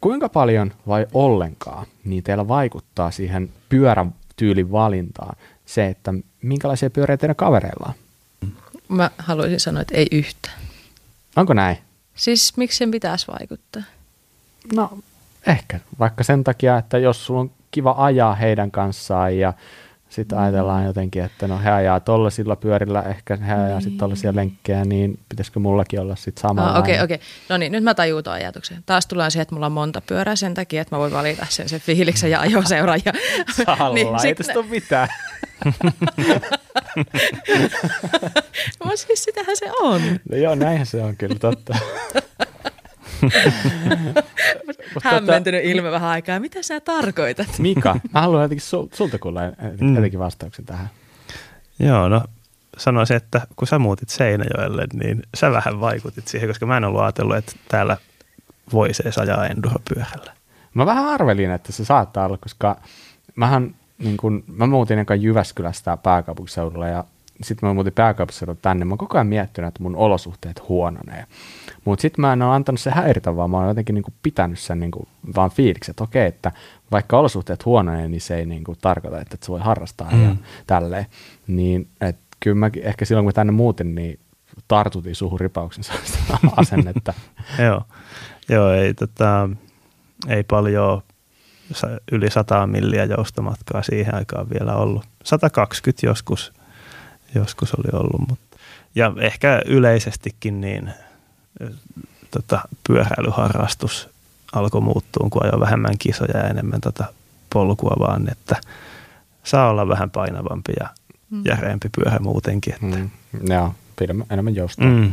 Speaker 1: kuinka paljon vai ollenkaan niin teillä vaikuttaa siihen pyörän tyylin valintaan se, että minkälaisia pyöriä teidän kavereilla on?
Speaker 3: Mä haluaisin sanoa, että ei yhtään.
Speaker 1: Onko näin?
Speaker 3: Siis miksi sen pitäisi vaikuttaa?
Speaker 1: No ehkä vaikka sen takia, että jos sulla on kiva ajaa heidän kanssaan ja sitten ajatellaan jotenkin, että no he ajaa tollasilla pyörillä, ehkä he ajaa sitten tollaisia lenkkejä, niin pitäisikö mullakin olla sitten sama?
Speaker 3: Ah, Okei, okei. No niin, nyt mä tajuun tuon ajatuksen. Taas tullaan siihen, että mulla on monta pyörää sen takia, että mä voin valita sen, sen fiiliksen ja ajoseuran. Ja,
Speaker 1: niin, ei
Speaker 3: sit-
Speaker 1: tästä ole mitään.
Speaker 3: No siis sitähän se on.
Speaker 1: No joo, näinhän se on kyllä totta. Mutta
Speaker 3: Hämmentynyt ilme vähän aikaa. Mitä sä tarkoitat?
Speaker 1: Mika, mä haluan jotenkin sul, sulta kuulla
Speaker 2: Mm.
Speaker 1: jotenkin vastauksen tähän.
Speaker 2: Joo, no sanoisin, että kun sä muutit Seinäjoelle, niin sä vähän vaikutit siihen, koska mä en ollut ajatellut, että täällä voisi edes ajaa enduropyörällä.
Speaker 1: Mä vähän arvelin, että se saattaa olla, koska mähän, niin kun, mä muutin eka Jyväskylästä pääkaupunkiseudulla ja sitten mä muutin pääkaupunkiseudulla tänne, mä oon koko ajan miettinyt, että mun olosuhteet huononee. Mutta sitten mä en ole antanut se häiritä, vaan mä oon jotenkin niinku pitänyt sen niinku vaan fiiliksi, että okei, että vaikka olosuhteet huononee, niin se ei niinku tarkoita, että et se voi harrastaa mm. ja tälleen. Niin, että kyllä mä ehkä silloin, kun tänne muutin, niin tartutin suhun ripauksen asennetta.
Speaker 2: Joo, Joo ei, tota, ei paljon yli 100 milliä joustomatkaa siihen aikaan vielä ollut. 120 joskus, joskus oli ollut, mutta ja ehkä yleisestikin niin tota, pyöräilyharrastus alkoi muuttua, kun ajoi vähemmän kisoja ja enemmän tota polkua, vaan että saa olla vähän painavampi ja mm. järeempi pyörä muutenkin. Että. Mm.
Speaker 1: Joo, pidemmän, enemmän joustaa. Mm.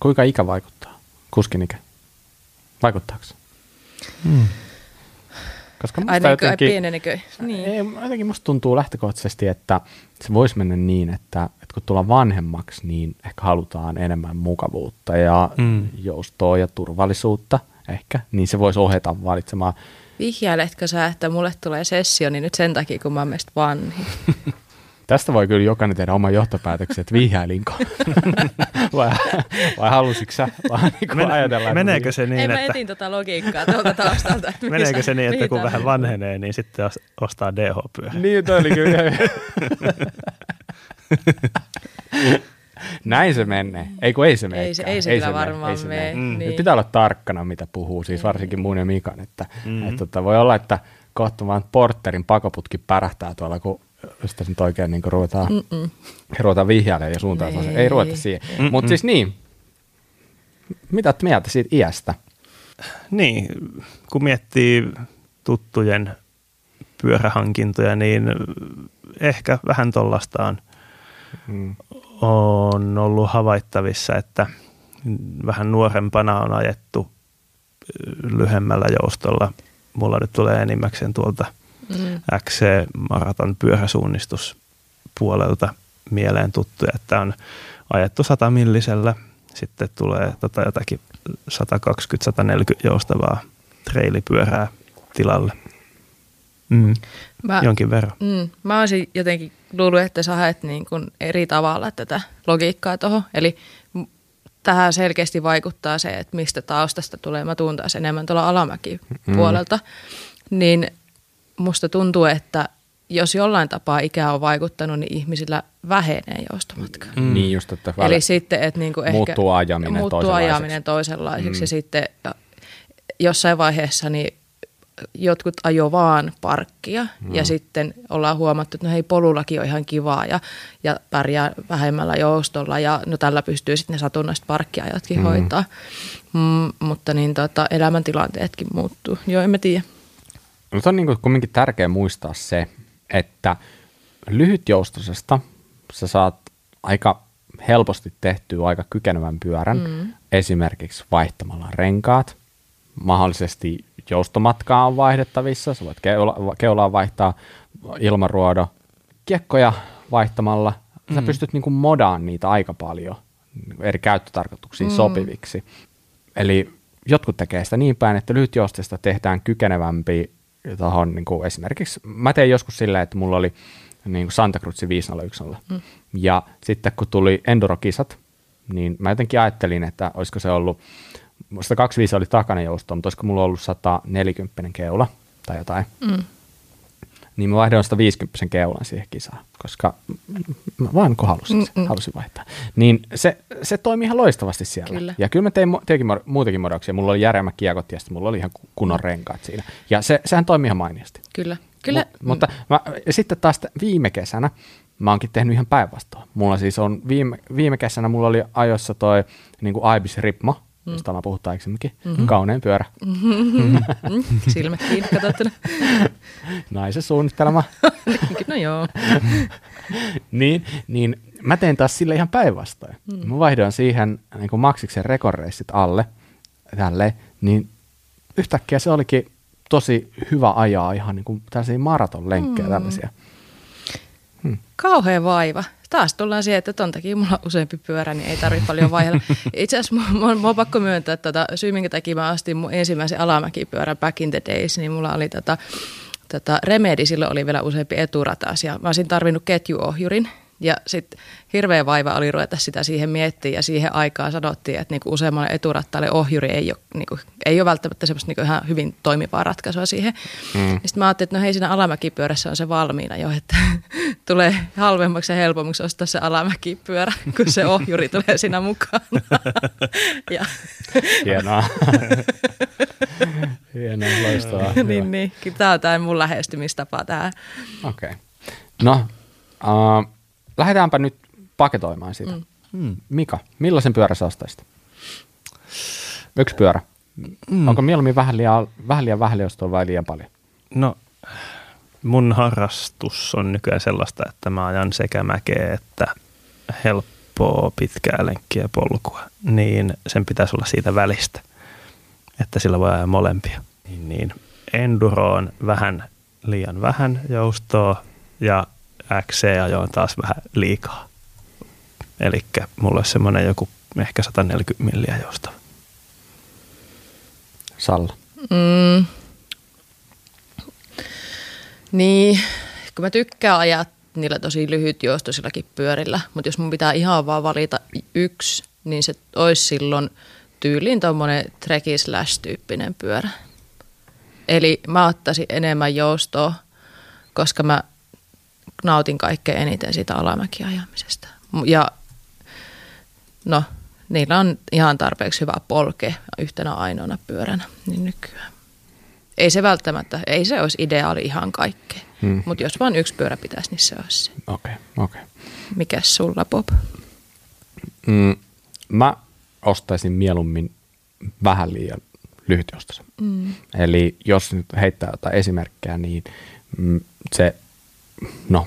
Speaker 1: Kuinka ikä vaikuttaa? Kuskin ikä? Vaikuttaako se? Mm.
Speaker 3: Koska musta Ai, jotenkin, pienenekö? Niin.
Speaker 1: Ei, jotenkin musta tuntuu lähtökohtaisesti, että se voisi mennä niin, että, että kun tullaan vanhemmaksi, niin ehkä halutaan enemmän mukavuutta ja mm. joustoa ja turvallisuutta ehkä, niin se voisi ohjata valitsemaan.
Speaker 3: Vihjailetko sä, että mulle tulee sessio, niin nyt sen takia, kun mä oon vanhin?
Speaker 1: Tästä voi kyllä jokainen tehdä oman johtopäätöksen, että vihjailinko. vai, vai halusitko sä vaan niin Men, ajatella?
Speaker 2: Meneekö se niin,
Speaker 3: Ei,
Speaker 2: että...
Speaker 3: mä etin tota logiikkaa tuolta taustalta.
Speaker 2: meneekö se niin, että kun vähän vanhenee, niin sitten ostaa DH-pyörä?
Speaker 1: Niin, toi oli kyllä. Näin se menee. Ei kun ei se mene.
Speaker 3: Ei se, ei se, ei kyllä se varmaan mene.
Speaker 1: Mm. Niin. Pitää olla tarkkana, mitä puhuu, siis varsinkin mun ja Mikan. Että, mm-hmm. että, että voi olla, että kohta vaan porterin pakoputki pärähtää tuolla, kun jos tässä nyt oikein niin ruvetaan, ruvetaan vihjailemaan ja suuntaan. Ei, ei ruveta siihen. Mutta siis niin, mitä olet mieltä siitä iästä?
Speaker 2: Niin, kun miettii tuttujen pyörähankintoja, niin ehkä vähän tollastaan mm. on ollut havaittavissa, että vähän nuorempana on ajettu lyhemmällä joustolla. Mulla nyt tulee enimmäkseen tuolta – mm. XC-maraton pyöräsuunnistuspuolelta mieleen tuttuja, että on ajettu 100 millisellä, sitten tulee tota jotakin 120-140 joustavaa treilipyörää tilalle. Mm. Mä, Jonkin verran.
Speaker 3: Mm, mä olisin jotenkin luullut, että sä haet niin kuin eri tavalla tätä logiikkaa tuohon. Eli tähän selkeästi vaikuttaa se, että mistä taustasta tulee. Mä tuun taas enemmän tuolla alamäki puolelta. Mm. Niin musta tuntuu, että jos jollain tapaa ikä on vaikuttanut, niin ihmisillä vähenee joustomatka.
Speaker 1: Mm. Niin just, että
Speaker 3: Eli sitten, että niinku ehkä
Speaker 1: muuttuu ajaminen
Speaker 3: muuttuu toisenlaiseksi. ajaminen toisenlaiseksi. Mm. Ja sitten jossain vaiheessa niin jotkut ajo vaan parkkia mm. ja sitten ollaan huomattu, että no hei polullakin on ihan kivaa ja, ja pärjää vähemmällä joustolla ja no tällä pystyy sitten ne satunnaiset parkkiajatkin mm. hoitaa. Mm, mutta niin tota, elämäntilanteetkin muuttuu. Joo, en mä tiedä.
Speaker 1: No on niin kuin kumminkin tärkeää muistaa se, että lyhytjoustosesta sä saat aika helposti tehtyä aika kykenevän pyörän, mm. esimerkiksi vaihtamalla renkaat, mahdollisesti joustomatkaa on vaihdettavissa, sä voit keula, keulaa vaihtaa ilmaruodo, kiekkoja vaihtamalla, sä mm. pystyt niin kuin modaan niitä aika paljon eri käyttötarkoituksiin mm. sopiviksi. Eli jotkut tekee sitä niin päin, että lyhytjoustesta tehdään kykenevämpi tuohon niin kuin esimerkiksi, mä tein joskus silleen, että mulla oli niin kuin Santa Cruzin 501. Mm. Ja sitten kun tuli Enduro-kisat, niin mä jotenkin ajattelin, että olisiko se ollut, 125 oli takana joustoa, mutta olisiko mulla ollut 140 keula tai jotain. Mm niin mä vaihdoin 150 keulan siihen kisaan, koska mä vaan kun halusin, halusin vaihtaa. Niin se, se toimi ihan loistavasti siellä. Kyllä. Ja kyllä mä tein teinkin muutakin modauksia. Mulla oli järeämmät kiekot ja sitten mulla oli ihan kunnon renkaat siinä. Ja se, sehän toimi ihan mainiosti.
Speaker 3: Kyllä. Kyllä.
Speaker 1: Mut, mm. Mutta mä, sitten taas viime kesänä mä oonkin tehnyt ihan päinvastoin. Mulla siis on viime, viime kesänä mulla oli ajossa toi niin kuin Ibis Ripmo, mm. josta ollaan puhuttu aikaisemminkin. Mm-hmm. Kaunein pyörä. Mm-hmm.
Speaker 3: Silmät kiinni katsottuna.
Speaker 1: Naisen suunnittelema.
Speaker 3: no joo.
Speaker 1: niin, niin mä teen taas sille ihan päinvastoin. Mm. Mä vaihdoin siihen niin kuin Maxiksen rekorreissit alle, tälle, niin yhtäkkiä se olikin tosi hyvä ajaa ihan niin kuin tällaisia maratonlenkkejä mm. tällaisia.
Speaker 3: Hmm. Kauhea vaiva taas tullaan siihen, että ton takia mulla on useampi pyörä, niin ei tarvitse paljon vaihella. Itse asiassa mulla on pakko myöntää, että tota, syy minkä takia mä astin mun ensimmäisen alamäkipyörän back in the days, niin mulla oli tota, tota Remedi, silloin oli vielä useampi eturatas ja mä olisin tarvinnut ketjuohjurin, Ja sitten hirveä vaiva oli ruveta sitä siihen miettiä ja siihen aikaan sanottiin, että niinku useammalle eturattaalle ohjuri ei ole, niinku, ei ole välttämättä semmoista niinku ihan hyvin toimivaa ratkaisua siihen. Mm. Sitten mä ajattelin, että no hei siinä alamäkipyörässä on se valmiina jo, että tulee halvemmaksi ja helpommaksi ostaa se alamäkipyörä, kun se ohjuri tulee siinä mukaan. ja
Speaker 1: Hienoa. Hienoa, loistavaa.
Speaker 3: niin, niin. Tämä on tämä mun lähestymistapa tähän.
Speaker 1: Okei. Okay. No, uh, lähdetäänpä nyt paketoimaan sitä. Mm.
Speaker 2: Mm.
Speaker 1: Mika, millaisen pyörä sä ostaisit? Yksi pyörä. Mm. Onko mieluummin vähän liian vähän, liian vähän liian vai liian paljon?
Speaker 2: No, mun harrastus on nykyään sellaista, että mä ajan sekä mäkeä että helppoa pitkää lenkkiä polkua, niin sen pitäisi olla siitä välistä, että sillä voi ajaa molempia. Niin, niin enduro on vähän liian vähän joustoa ja XC-ajo on taas vähän liikaa. Eli mulla olisi semmoinen joku ehkä 140 milliä joustava.
Speaker 1: Salla.
Speaker 3: Mm. Niin, kun mä tykkään ajaa niillä tosi lyhytjoustoisillakin pyörillä, mutta jos mun pitää ihan vaan valita yksi, niin se olisi silloin tyyliin tuommoinen treki slash-tyyppinen pyörä. Eli mä ottaisin enemmän joustoa, koska mä nautin kaikkein eniten siitä alamäkiajamisesta. Ja no, niillä on ihan tarpeeksi hyvä polke yhtenä ainoana pyöränä niin nykyään. Ei se välttämättä, ei se olisi ideaali ihan kaikkeen, hmm. mutta jos vain yksi pyörä pitäisi, niin se olisi se.
Speaker 1: Okei, okay, okei. Okay.
Speaker 3: Mikäs sulla, Bob?
Speaker 1: Mm, mä ostaisin mieluummin vähän liian lyhytjostoisen. Mm. Eli jos nyt heittää jotain esimerkkejä, niin mm, se, no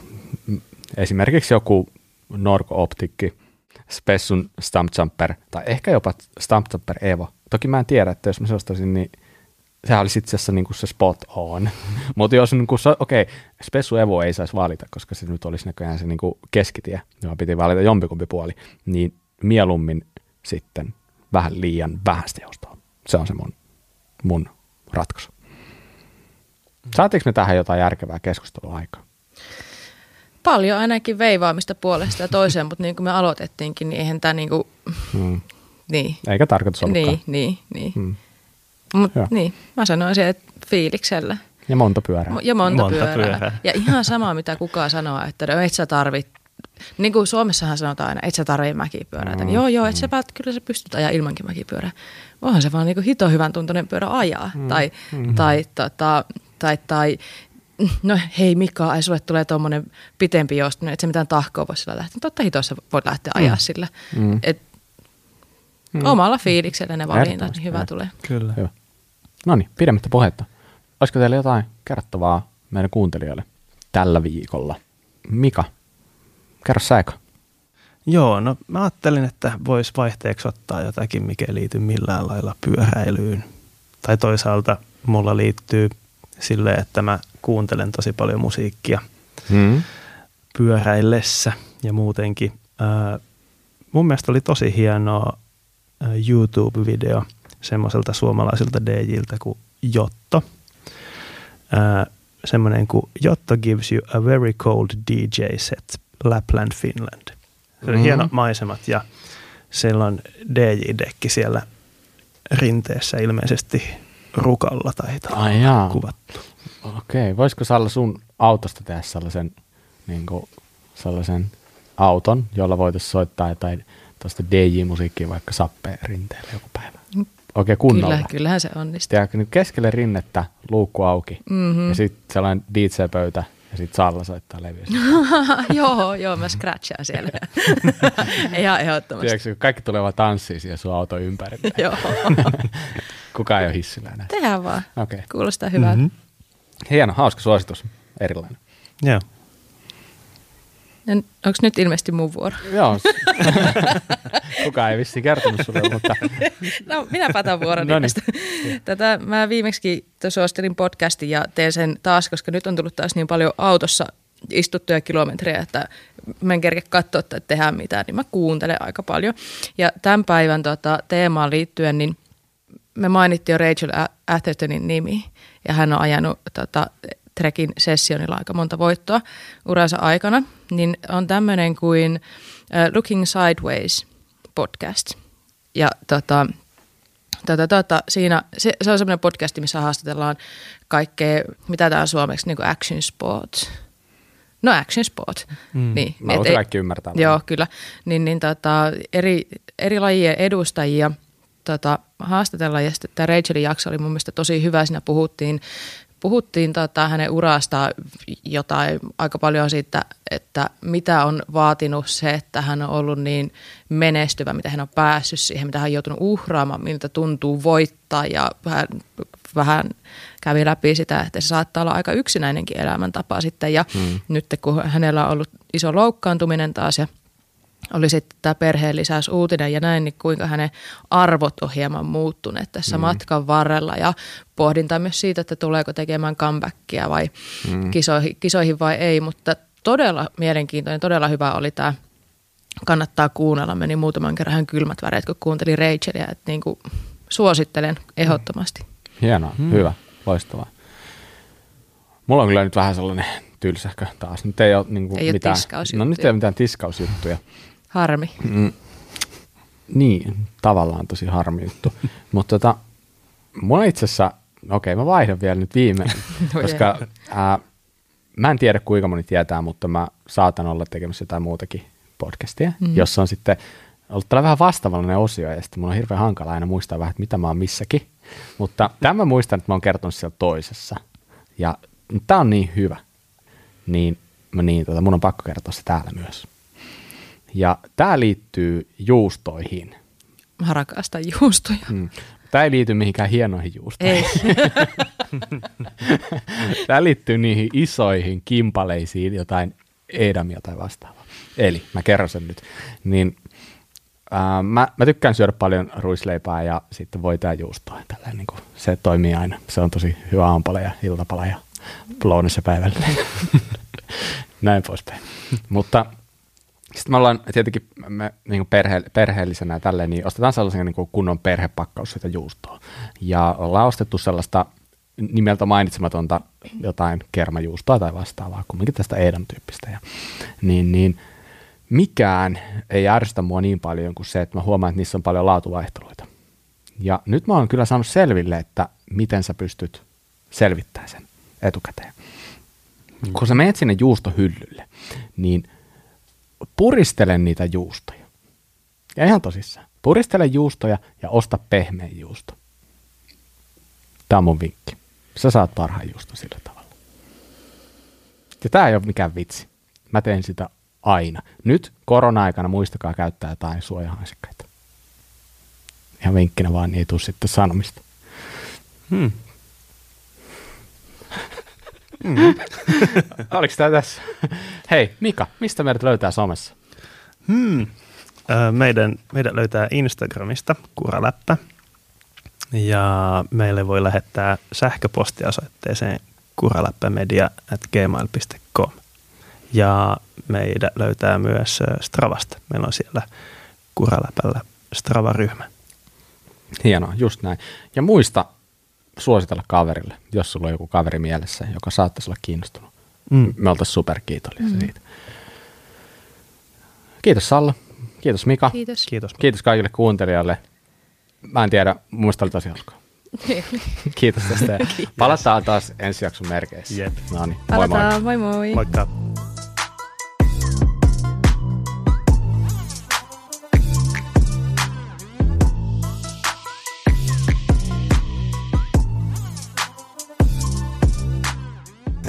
Speaker 1: esimerkiksi joku Norco Optikki, Spessun Stump Jumper tai ehkä jopa Stump Jumper Evo. Toki mä en tiedä, että jos mä se niin sehän olisi itse asiassa niin kuin se spot on. Mutta jos niin okei, okay, Spessu Evo ei saisi valita, koska se nyt olisi näköjään se niin kuin keskitie, johon piti valita jompikumpi puoli, niin mieluummin sitten vähän liian vähäistä joustoa. Se on se mun, mun ratkaisu. Saatiinko me tähän jotain järkevää keskustelua aikaa?
Speaker 3: Paljon ainakin veivaamista puolesta ja toiseen, mutta niin kuin me aloitettiinkin, niin eihän tämä niin kuin, hmm. niin.
Speaker 1: Eikä tarkoitus ollutkaan.
Speaker 3: Niin, niin, niin. Hmm. Mut, niin, mä sanoisin, että fiiliksellä.
Speaker 1: Ja monta pyörää.
Speaker 3: Ja monta, monta pyörää. pyörää. Ja ihan sama, mitä kukaan sanoo, että no, et sä tarvit, niin kuin Suomessahan sanotaan aina, et sä tarvitse mäkipyörää. Mm. Joo, joo, et sä päät, kyllä sä pystyt ajaa ilmankin mäkipyörää. Onhan se vaan niin kuin hito hyvän tuntunen pyörä ajaa. Mm. Tai, mm. tai, tota, tai, tai no hei Mika, ai sulle tulee tuommoinen pitempi joustuminen, että se mitään tahkoa voi sillä lähteä. Totta hitossa voit lähteä ajaa mm. sillä. Mm. Et mm. Omalla fiiliksellä ne valinnat, niin hyvä tulee.
Speaker 2: Kyllä. Hyvä.
Speaker 1: No niin, pidemmittä puhetta. Olisiko teillä jotain kerrottavaa meidän kuuntelijoille tällä viikolla? Mika, kerro sä
Speaker 2: Joo, no mä ajattelin, että voisi vaihteeksi ottaa jotakin, mikä ei liity millään lailla pyöräilyyn. Tai toisaalta mulla liittyy sille, että mä kuuntelen tosi paljon musiikkia hmm. pyöräillessä ja muutenkin. Äh, mun mielestä oli tosi hienoa äh, YouTube-video semmoiselta suomalaisilta DJiltä kuin Jotto. Äh, semmoinen kuin Jotto gives you a very cold DJ set, Lapland, Finland. Se oli mm-hmm. hieno maisemat ja siellä on DJ-dekki siellä rinteessä ilmeisesti rukalla taitaa Ai jaa. kuvattu.
Speaker 1: Okei, voisiko Salla sun autosta tehdä sellaisen, niin kuin, sellaisen auton, jolla voitaisiin soittaa jotain tuosta DJ-musiikkia vaikka sappeen rinteelle joku päivä? Oikein kunnolla.
Speaker 3: Kyllä, kyllähän se onnistuu.
Speaker 1: Tiedätkö, niin keskelle rinnettä, luukku auki mm-hmm. ja sitten sellainen DJ-pöytä ja sitten Salla soittaa levyä.
Speaker 3: joo, joo, mä scratchaan siellä. Ihan ehdottomasti.
Speaker 1: Tiedätkö, kaikki tulevat tanssiin siellä sun auto ympärillä.
Speaker 3: joo.
Speaker 1: Kukaan ei ole hissillä enää.
Speaker 3: Tehdään vaan. Okay. Kuulostaa hyvältä. Mm-hmm.
Speaker 1: Hieno, hauska suositus. Erilainen.
Speaker 2: Joo.
Speaker 3: Onko nyt ilmeisesti mun vuoro?
Speaker 1: Joo. Kukaan ei vissi kertonut sulle, mutta...
Speaker 3: no, minä päätän vuoron no niin. Tätä mä viimeksi suosittelin podcastin ja teen sen taas, koska nyt on tullut taas niin paljon autossa istuttuja kilometrejä, että mä en kerke katsoa, että tehdään mitään, niin mä kuuntelen aika paljon. Ja tämän päivän tota, teemaan liittyen, niin me mainittiin jo Rachel Athertonin nimi, ja hän on ajanut tota, Trekin sessionilla aika monta voittoa uransa aikana, niin on tämmöinen kuin uh, Looking Sideways podcast. Ja tota, tota, tota, siinä, se, se on semmoinen podcast, missä haastatellaan kaikkea, mitä tämä on suomeksi, niin kuin action sport. No action sport. Mm. Niin,
Speaker 1: Mä et, kaikki ymmärtää.
Speaker 3: Joo, kyllä. Niin, niin tota, eri, eri lajien edustajia tota, haastatella. Ja sitten tämä Rachelin jakso oli mun mielestä tosi hyvä. Siinä puhuttiin, puhuttiin tota, hänen urasta jotain aika paljon siitä, että mitä on vaatinut se, että hän on ollut niin menestyvä, mitä hän on päässyt siihen, mitä hän on joutunut uhraamaan, miltä tuntuu voittaa ja vähän, vähän kävi läpi sitä, että se saattaa olla aika yksinäinenkin elämäntapa sitten ja hmm. nyt kun hänellä on ollut iso loukkaantuminen taas ja oli sitten tämä perheen lisäys uutinen ja näin, niin kuinka hänen arvot on hieman muuttuneet tässä mm. matkan varrella ja pohdinta myös siitä, että tuleeko tekemään comebackia vai mm. kisoihin, kisoihin vai ei, mutta todella mielenkiintoinen, todella hyvä oli tämä kannattaa kuunnella. Meni muutaman kerran hän kylmät väreet, kun kuuntelin Rachelia, että niin kuin suosittelen ehdottomasti.
Speaker 1: Hienoa, mm. hyvä, loistavaa. Mulla on kyllä nyt vähän sellainen tylsähkö taas. Nyt ei ole, niin kuin
Speaker 3: ei
Speaker 1: mitään,
Speaker 3: ole
Speaker 1: no nyt ei ole mitään tiskausjuttuja.
Speaker 3: Harmi.
Speaker 1: Mm, niin, tavallaan tosi harmi juttu. Mutta tota, mulla itse asiassa, okei okay, mä vaihdan vielä nyt viimeinen, no koska ää, mä en tiedä kuinka moni tietää, mutta mä saatan olla tekemässä jotain muutakin podcastia, mm. jossa on sitten ollut tällä vähän vastaavallinen osio, ja sitten mulla on hirveän hankala aina muistaa vähän, että mitä mä oon missäkin. Mutta tämä muistan, että mä oon kertonut siellä toisessa. Ja tämä on niin hyvä, niin, niin tota, mun on pakko kertoa se täällä myös. Ja tämä liittyy juustoihin.
Speaker 3: Mä rakastan juustoja. Hmm.
Speaker 1: Tämä ei liity mihinkään hienoihin juustoihin. Tämä liittyy niihin isoihin kimpaleisiin, jotain edamia tai vastaavaa. Eli mä kerron sen nyt. Niin, ää, mä, mä, tykkään syödä paljon ruisleipää ja sitten voita ja juustoa. Niin kuin, se toimii aina. Se on tosi hyvä aamupala ja iltapala ja lounassa päivällä. Näin poispäin. Mutta sitten me ollaan tietenkin me, niin perhe, perheellisenä ja tälleen, niin ostetaan sellaisen niin kunnon perhepakkaus sitä juustoa. Ja ollaan ostettu sellaista nimeltä mainitsematonta jotain kermajuustoa tai vastaavaa, kumminkin tästä Edam-tyyppistä. Ja, niin, niin mikään ei ärsytä mua niin paljon kuin se, että mä huomaan, että niissä on paljon laatuvaihteluita. Ja nyt mä oon kyllä saanut selville, että miten sä pystyt selvittämään sen etukäteen. Mm. Kun sä menet sinne juustohyllylle, niin – puristele niitä juustoja. Ja ihan tosissaan. Puristele juustoja ja osta pehmeä juusto. Tämä on mun vinkki. Sä saat parhaan juusto sillä tavalla. Ja tämä ei ole mikään vitsi. Mä teen sitä aina. Nyt korona-aikana muistakaa käyttää jotain suojahansikkaita. Ihan vinkkinä vaan, niin ei tule sitten sanomista. Hmm. Mm. Oliko tämä tässä? Hei, Mika, mistä meidät löytää somessa?
Speaker 2: Hmm. Meidän, meidän löytää Instagramista kuraläppä. Ja meille voi lähettää sähköpostiasoitteeseen kuraläppämedia.gmail.com. Ja meidän löytää myös Stravasta. Meillä on siellä Kuraläpällä Strava-ryhmä.
Speaker 1: Hienoa, just näin. Ja muista suositella kaverille, jos sulla on joku kaveri mielessä, joka saattaisi olla kiinnostunut. Mm. Me oltaisiin superkiitollisia mm. siitä. Kiitos Salla. Kiitos Mika.
Speaker 3: Kiitos.
Speaker 2: Kiitos.
Speaker 1: Kiitos kaikille kuuntelijoille. Mä en tiedä, mun mielestä oli tosi hauskaa. Kiitos tästä. Kiitos. Palataan taas ensi jakson merkeissä.
Speaker 2: Jep.
Speaker 1: No niin, moi
Speaker 3: moi. moi moi.
Speaker 2: Moikka.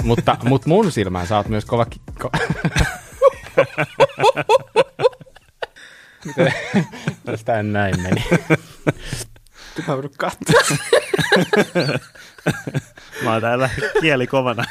Speaker 1: mutta, mutta mun silmään sä oot myös kova kikko. Tästä näin meni. Mä joudun katsoa.
Speaker 2: mä oon täällä kieli kovana.